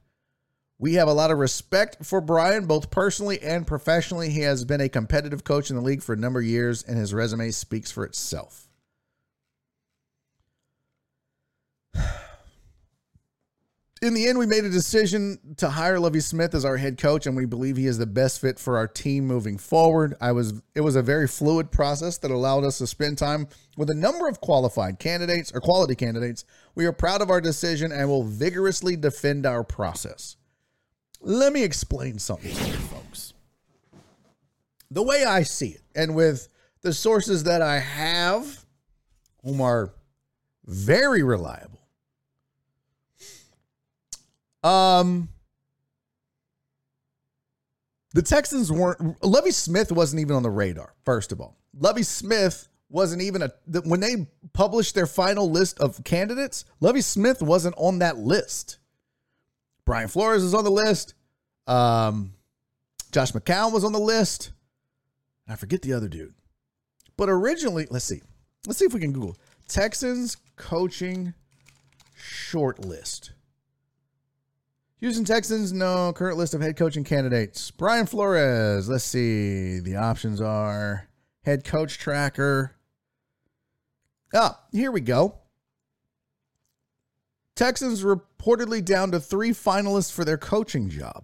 We have a lot of respect for Brian, both personally and professionally. He has been a competitive coach in the league for a number of years, and his resume speaks for itself. In the end, we made a decision to hire Lovie Smith as our head coach, and we believe he is the best fit for our team moving forward. I was it was a very fluid process that allowed us to spend time with a number of qualified candidates or quality candidates. We are proud of our decision and will vigorously defend our process. Let me explain something to you folks. The way I see it, and with the sources that I have, whom are very reliable, um, the Texans weren't. Lovie Smith wasn't even on the radar. First of all, Lovie Smith wasn't even a when they published their final list of candidates. Lovie Smith wasn't on that list. Brian Flores is on the list. Um, Josh McCown was on the list. I forget the other dude. But originally, let's see. Let's see if we can Google Texans coaching short list. Houston Texans, no current list of head coaching candidates. Brian Flores, let's see. The options are head coach tracker. Ah, here we go. Texans reportedly down to three finalists for their coaching job.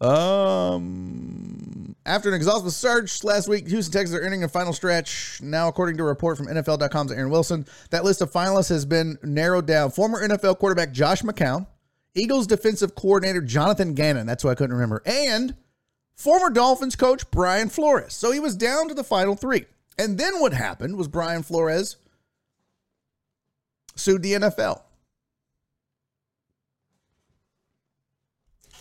Um, after an exhaustive search last week, Houston Texans are entering a final stretch. Now, according to a report from NFL.com's Aaron Wilson, that list of finalists has been narrowed down. Former NFL quarterback Josh McCown, Eagles defensive coordinator Jonathan Gannon, that's who I couldn't remember, and former Dolphins coach Brian Flores. So he was down to the final three. And then what happened was Brian Flores sued the NFL.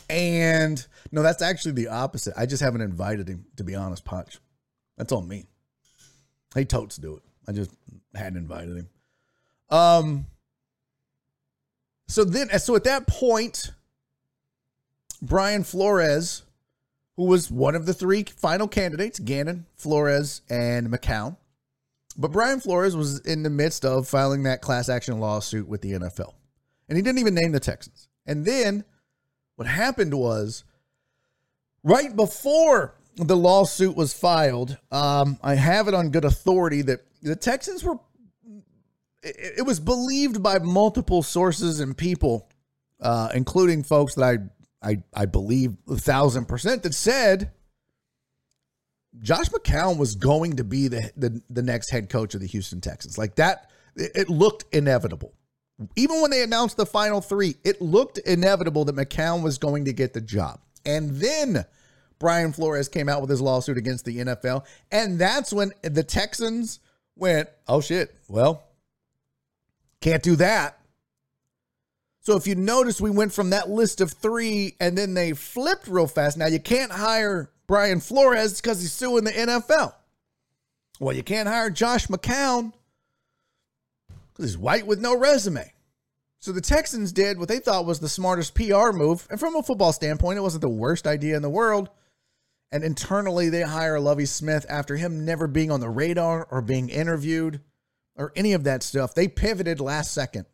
And no, that's actually the opposite. I just haven't invited him, to be honest, Punch. That's on me. Hey, totes do it. I just hadn't invited him. Um. So then, so at that point, Brian Flores, who was one of the three final candidates, Gannon, Flores, and McCown, but Brian Flores was in the midst of filing that class action lawsuit with the NFL, and he didn't even name the Texans. And then what happened was right before the lawsuit was filed, um, I have it on good authority that the Texans were. It, it was believed by multiple sources and people, uh, including folks that I, I I believe a thousand percent that said Josh McCown was going to be the, the the next head coach of the Houston Texans. Like that, it looked inevitable. Even when they announced the final three, it looked inevitable that McCown was going to get the job. And then Brian Flores came out with his lawsuit against the NFL. And that's when the Texans went, oh shit, well, can't do that. So if you notice, we went from that list of three and then they flipped real fast. Now you can't hire Brian Flores because he's suing the NFL. Well, you can't hire Josh McCown because he's white with no resume. So the Texans did what they thought was the smartest PR move. And from a football standpoint, it wasn't the worst idea in the world. And internally, they hire Lovie Smith after him never being on the radar or being interviewed or any of that stuff. They pivoted last second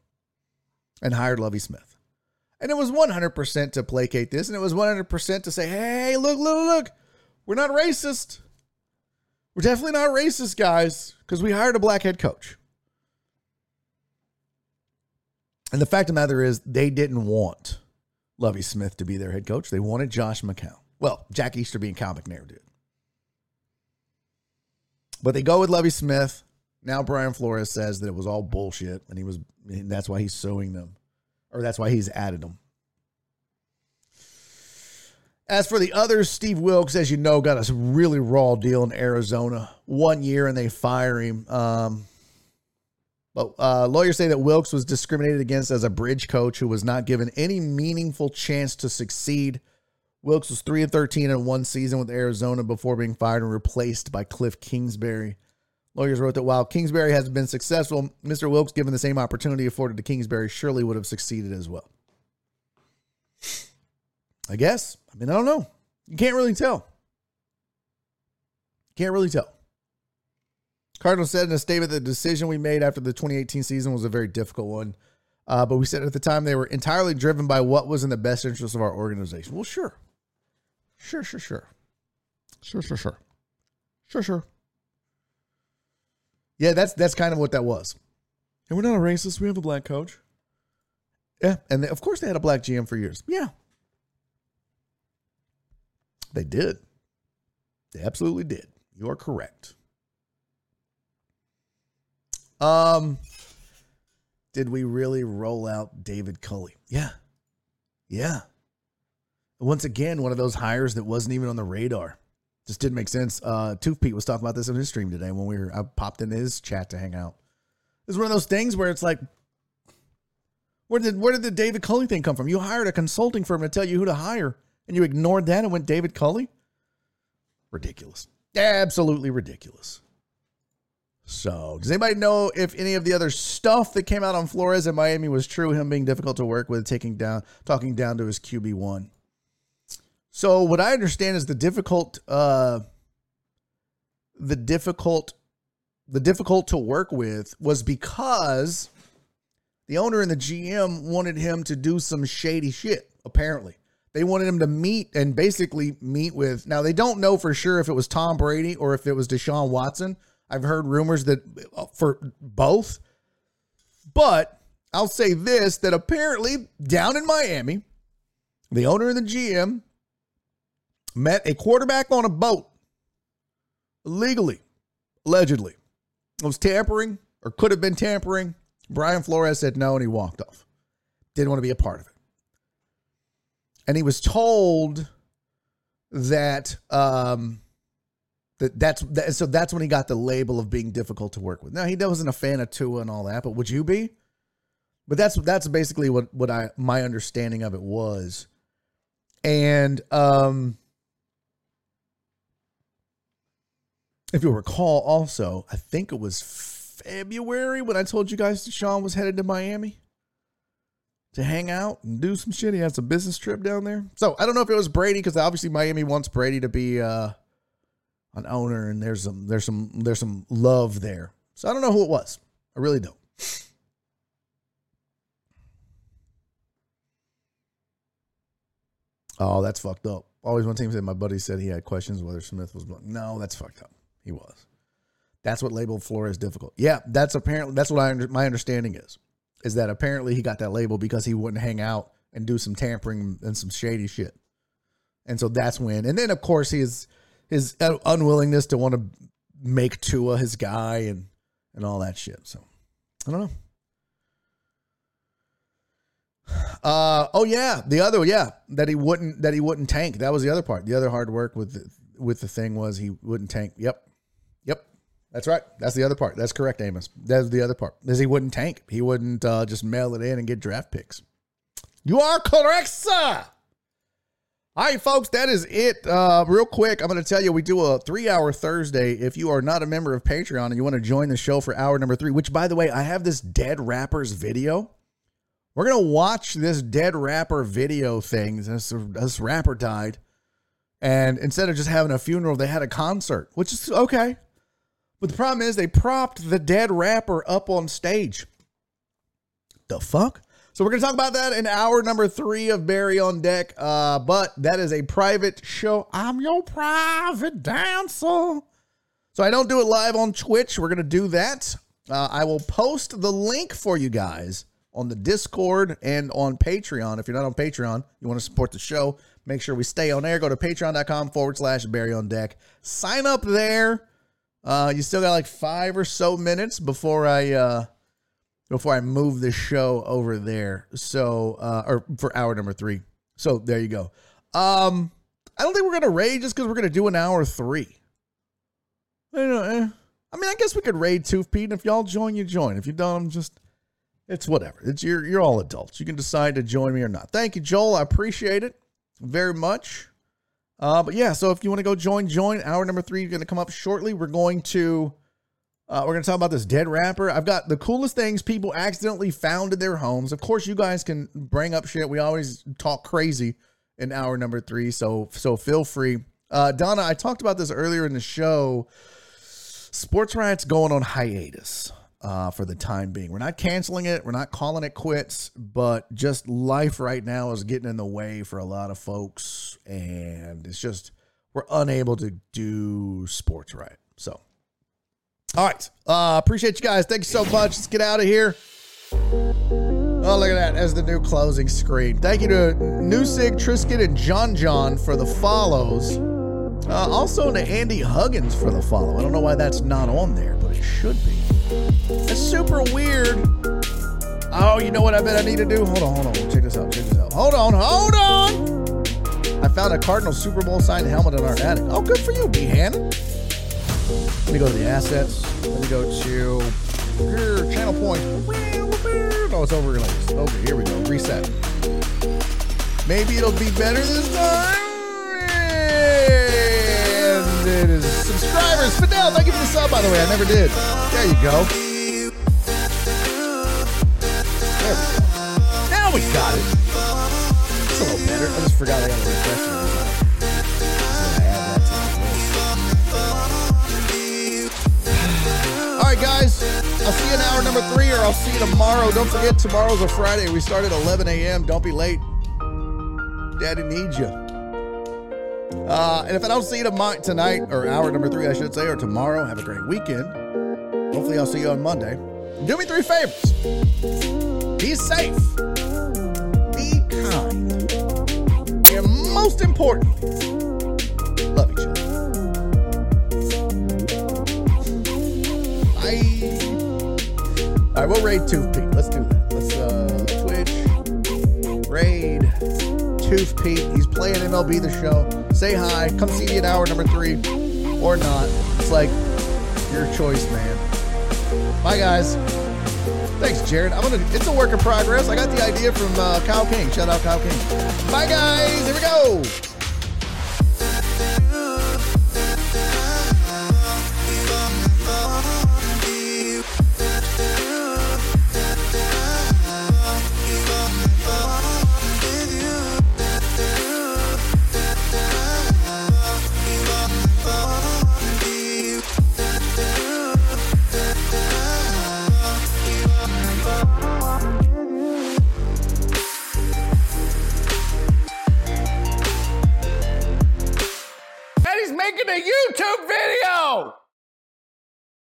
and hired Lovie Smith. And it was 100% to placate this. And it was 100% to say, hey, look, look, look, we're not racist. We're definitely not racist, guys, because we hired a black head coach. And the fact of the matter is, they didn't want Lovie Smith to be their head coach. They wanted Josh McCown. Well, Jack Easterby and Cal McNair did. But they go with Lovie Smith. Now Brian Flores says that it was all bullshit, and he was and that's why he's suing them, or that's why he's added them. As for the others, Steve Wilks, as you know, got a really raw deal in Arizona. One year and they fire him. Um, but uh, lawyers say that Wilks was discriminated against as a bridge coach who was not given any meaningful chance to succeed. Wilks was 3 and 13 in one season with Arizona before being fired and replaced by Kliff Kingsbury. Lawyers wrote that while Kingsbury has been successful, Mr. Wilks, given the same opportunity afforded to Kingsbury, surely would have succeeded as well. I guess. I mean, I don't know. You can't really tell. Can't really tell. Cardinal said in a statement that the decision we made after the 2018 season was a very difficult one. Uh, but we said at the time they were entirely driven by what was in the best interest of our organization. Well, sure. Sure, sure, sure. Sure, sure, sure. Sure, sure. Yeah, that's that's kind of what that was. And we're not a racist. We have a black coach. Yeah, and they, of course they had a black GM for years. Yeah, they did. They absolutely did. You are correct. Um, did we really roll out David Culley? Yeah. Yeah. Once again, one of those hires that wasn't even on the radar. Just didn't make sense. Uh, Tooth Pete was talking about this on his stream today when we were I popped in his chat to hang out. It's one of those things where it's like, where did where did the David Culley thing come from? You hired a consulting firm to tell you who to hire and you ignored that and went David Culley? Ridiculous. Absolutely ridiculous. So, does anybody know if any of the other stuff that came out on Flores in Miami was true? Him being difficult to work with, taking down, talking down to his QB one. So, what I understand is the difficult, uh, the difficult, the difficult to work with was because the owner and the GM wanted him to do some shady shit. Apparently, they wanted him to meet and basically meet with. Now they don't know for sure if it was Tom Brady or if it was Deshaun Watson. I've heard rumors that uh, for both. But I'll say this that apparently down in Miami, the owner and the GM met a quarterback on a boat illegally, allegedly. It was tampering or could have been tampering. Brian Flores said no and he walked off. Didn't want to be a part of it and he was told that um that that's that, so that's when he got the label of being difficult to work with. Now he wasn't a fan of Tua and all that, but would you be? But that's that's basically what what I my understanding of it was, and um. If you'll recall, also, I think it was February when I told you guys that Sean was headed to Miami to hang out and do some shit. He had some business trip down there. So I don't know if it was Brady because obviously Miami wants Brady to be uh, an owner, and there's some there's some there's some love there. So I don't know who it was. I really don't. Oh, that's fucked up. Always one team said my buddy said he had questions whether Smith was. No, that's fucked up. He was. That's what labeled Flores difficult. Yeah, that's apparently that's what I my understanding is is that apparently he got that label because he wouldn't hang out and do some tampering and some shady shit. And so that's when. And then of course his his unwillingness to want to make Tua his guy and and all that shit. So I don't know. Uh oh yeah, the other yeah that he wouldn't that he wouldn't tank. That was the other part. The other hard work with the, with the thing was he wouldn't tank. Yep, that's right. That's the other part. That's correct, Amos. That's the other part. Is he wouldn't tank. He wouldn't uh, just mail it in and get draft picks. You are correct, sir. All right, folks, that is it. Uh, real quick, I'm going to tell you we do a three hour Thursday. If you are not a member of Patreon and you want to join the show for hour number three, which, by the way, I have this dead rappers video. We're going to watch this dead rapper video thing. This, this rapper died. And instead of just having a funeral, they had a concert, which is okay. But the problem is they propped the dead rapper up on stage. The fuck? So we're going to talk about that in hour number three of Barry on Deck. Uh, but that is a private show. I'm your private dancer. So I don't do it live on Twitch. We're going to do that. Uh, I will post the link for you guys on the Discord and on Patreon. If you're not on Patreon, you want to support the show, make sure we stay on air. Go to patreon.com forward slash Barry on deck. Sign up there. Uh, you still got like five or so minutes before I uh, before I move the show over there. So uh, or for hour number three. So there you go. Um, I don't think we're gonna raid just because we're gonna do an hour three. I know. eh. I mean, I guess we could raid Tooth Pete, and if y'all join, you join. If you don't, I'm just it's whatever. It's you're you're all adults. You can decide to join me or not. Thank you, Joel. I appreciate it very much. Uh, but yeah, so if you want to go join, join. Hour number three is going to come up shortly. We're going to uh, we're going to talk about this dead rapper. I've got the coolest things people accidentally found in their homes. Of course, you guys can bring up shit. We always talk crazy in hour number three, so so feel free. Uh, Donna, I talked about this earlier in the show. Sports Riot's going on hiatus uh, for the time being. We're not canceling it. We're not calling it quits, but just life right now is getting in the way for a lot of folks, and it's just we're unable to do Sports Riot. So, all right, uh, appreciate you guys. Thank you so much. Let's get out of here. Oh, look at that. As the new closing screen. Thank you to Newsig, Trisket, and John John for the follows. Uh, also to Andy Huggins for the follow. I don't know why that's not on there, but it should be. It's super weird. Oh, you know what I bet I need to do? Hold on, hold on. Check this out. Check this out. Hold on, hold on. I found a Cardinal Super Bowl signed helmet in our attic. Oh, good for you, B. Hannon. Let me go to the assets. Let me go to here, channel point. No, it's overlays. Okay, here we go. Reset. Maybe it'll be better this time. It is subscribers. Fidel, thank you for the sub, by the way. I never did. There you go. There we go. Now we got it. It's a little better. I just forgot I got to refresh. All right, guys. I'll see you in hour number three, or I'll see you tomorrow. Don't forget, tomorrow's a Friday. We start at 11 a.m. Don't be late. Daddy needs you. Uh, and if I don't see you tomorrow, tonight, or hour number three, I should say, or tomorrow, have a great weekend. Hopefully, I'll see you on Monday. Do me three favors be safe, be kind, and most importantly, love each other. Bye. All right, we'll raid Tooth Pete. Let's do that. Let's uh, Twitch raid Tooth Pete. He's playing MLB the show. Say hi. Come see me at hour number three, or not. It's like your choice, man. Bye, guys. Thanks, Jared. I'm gonna. It's a work in progress. I got the idea from uh, Kyle King. Shout out Kyle King. Bye, guys. Here we go.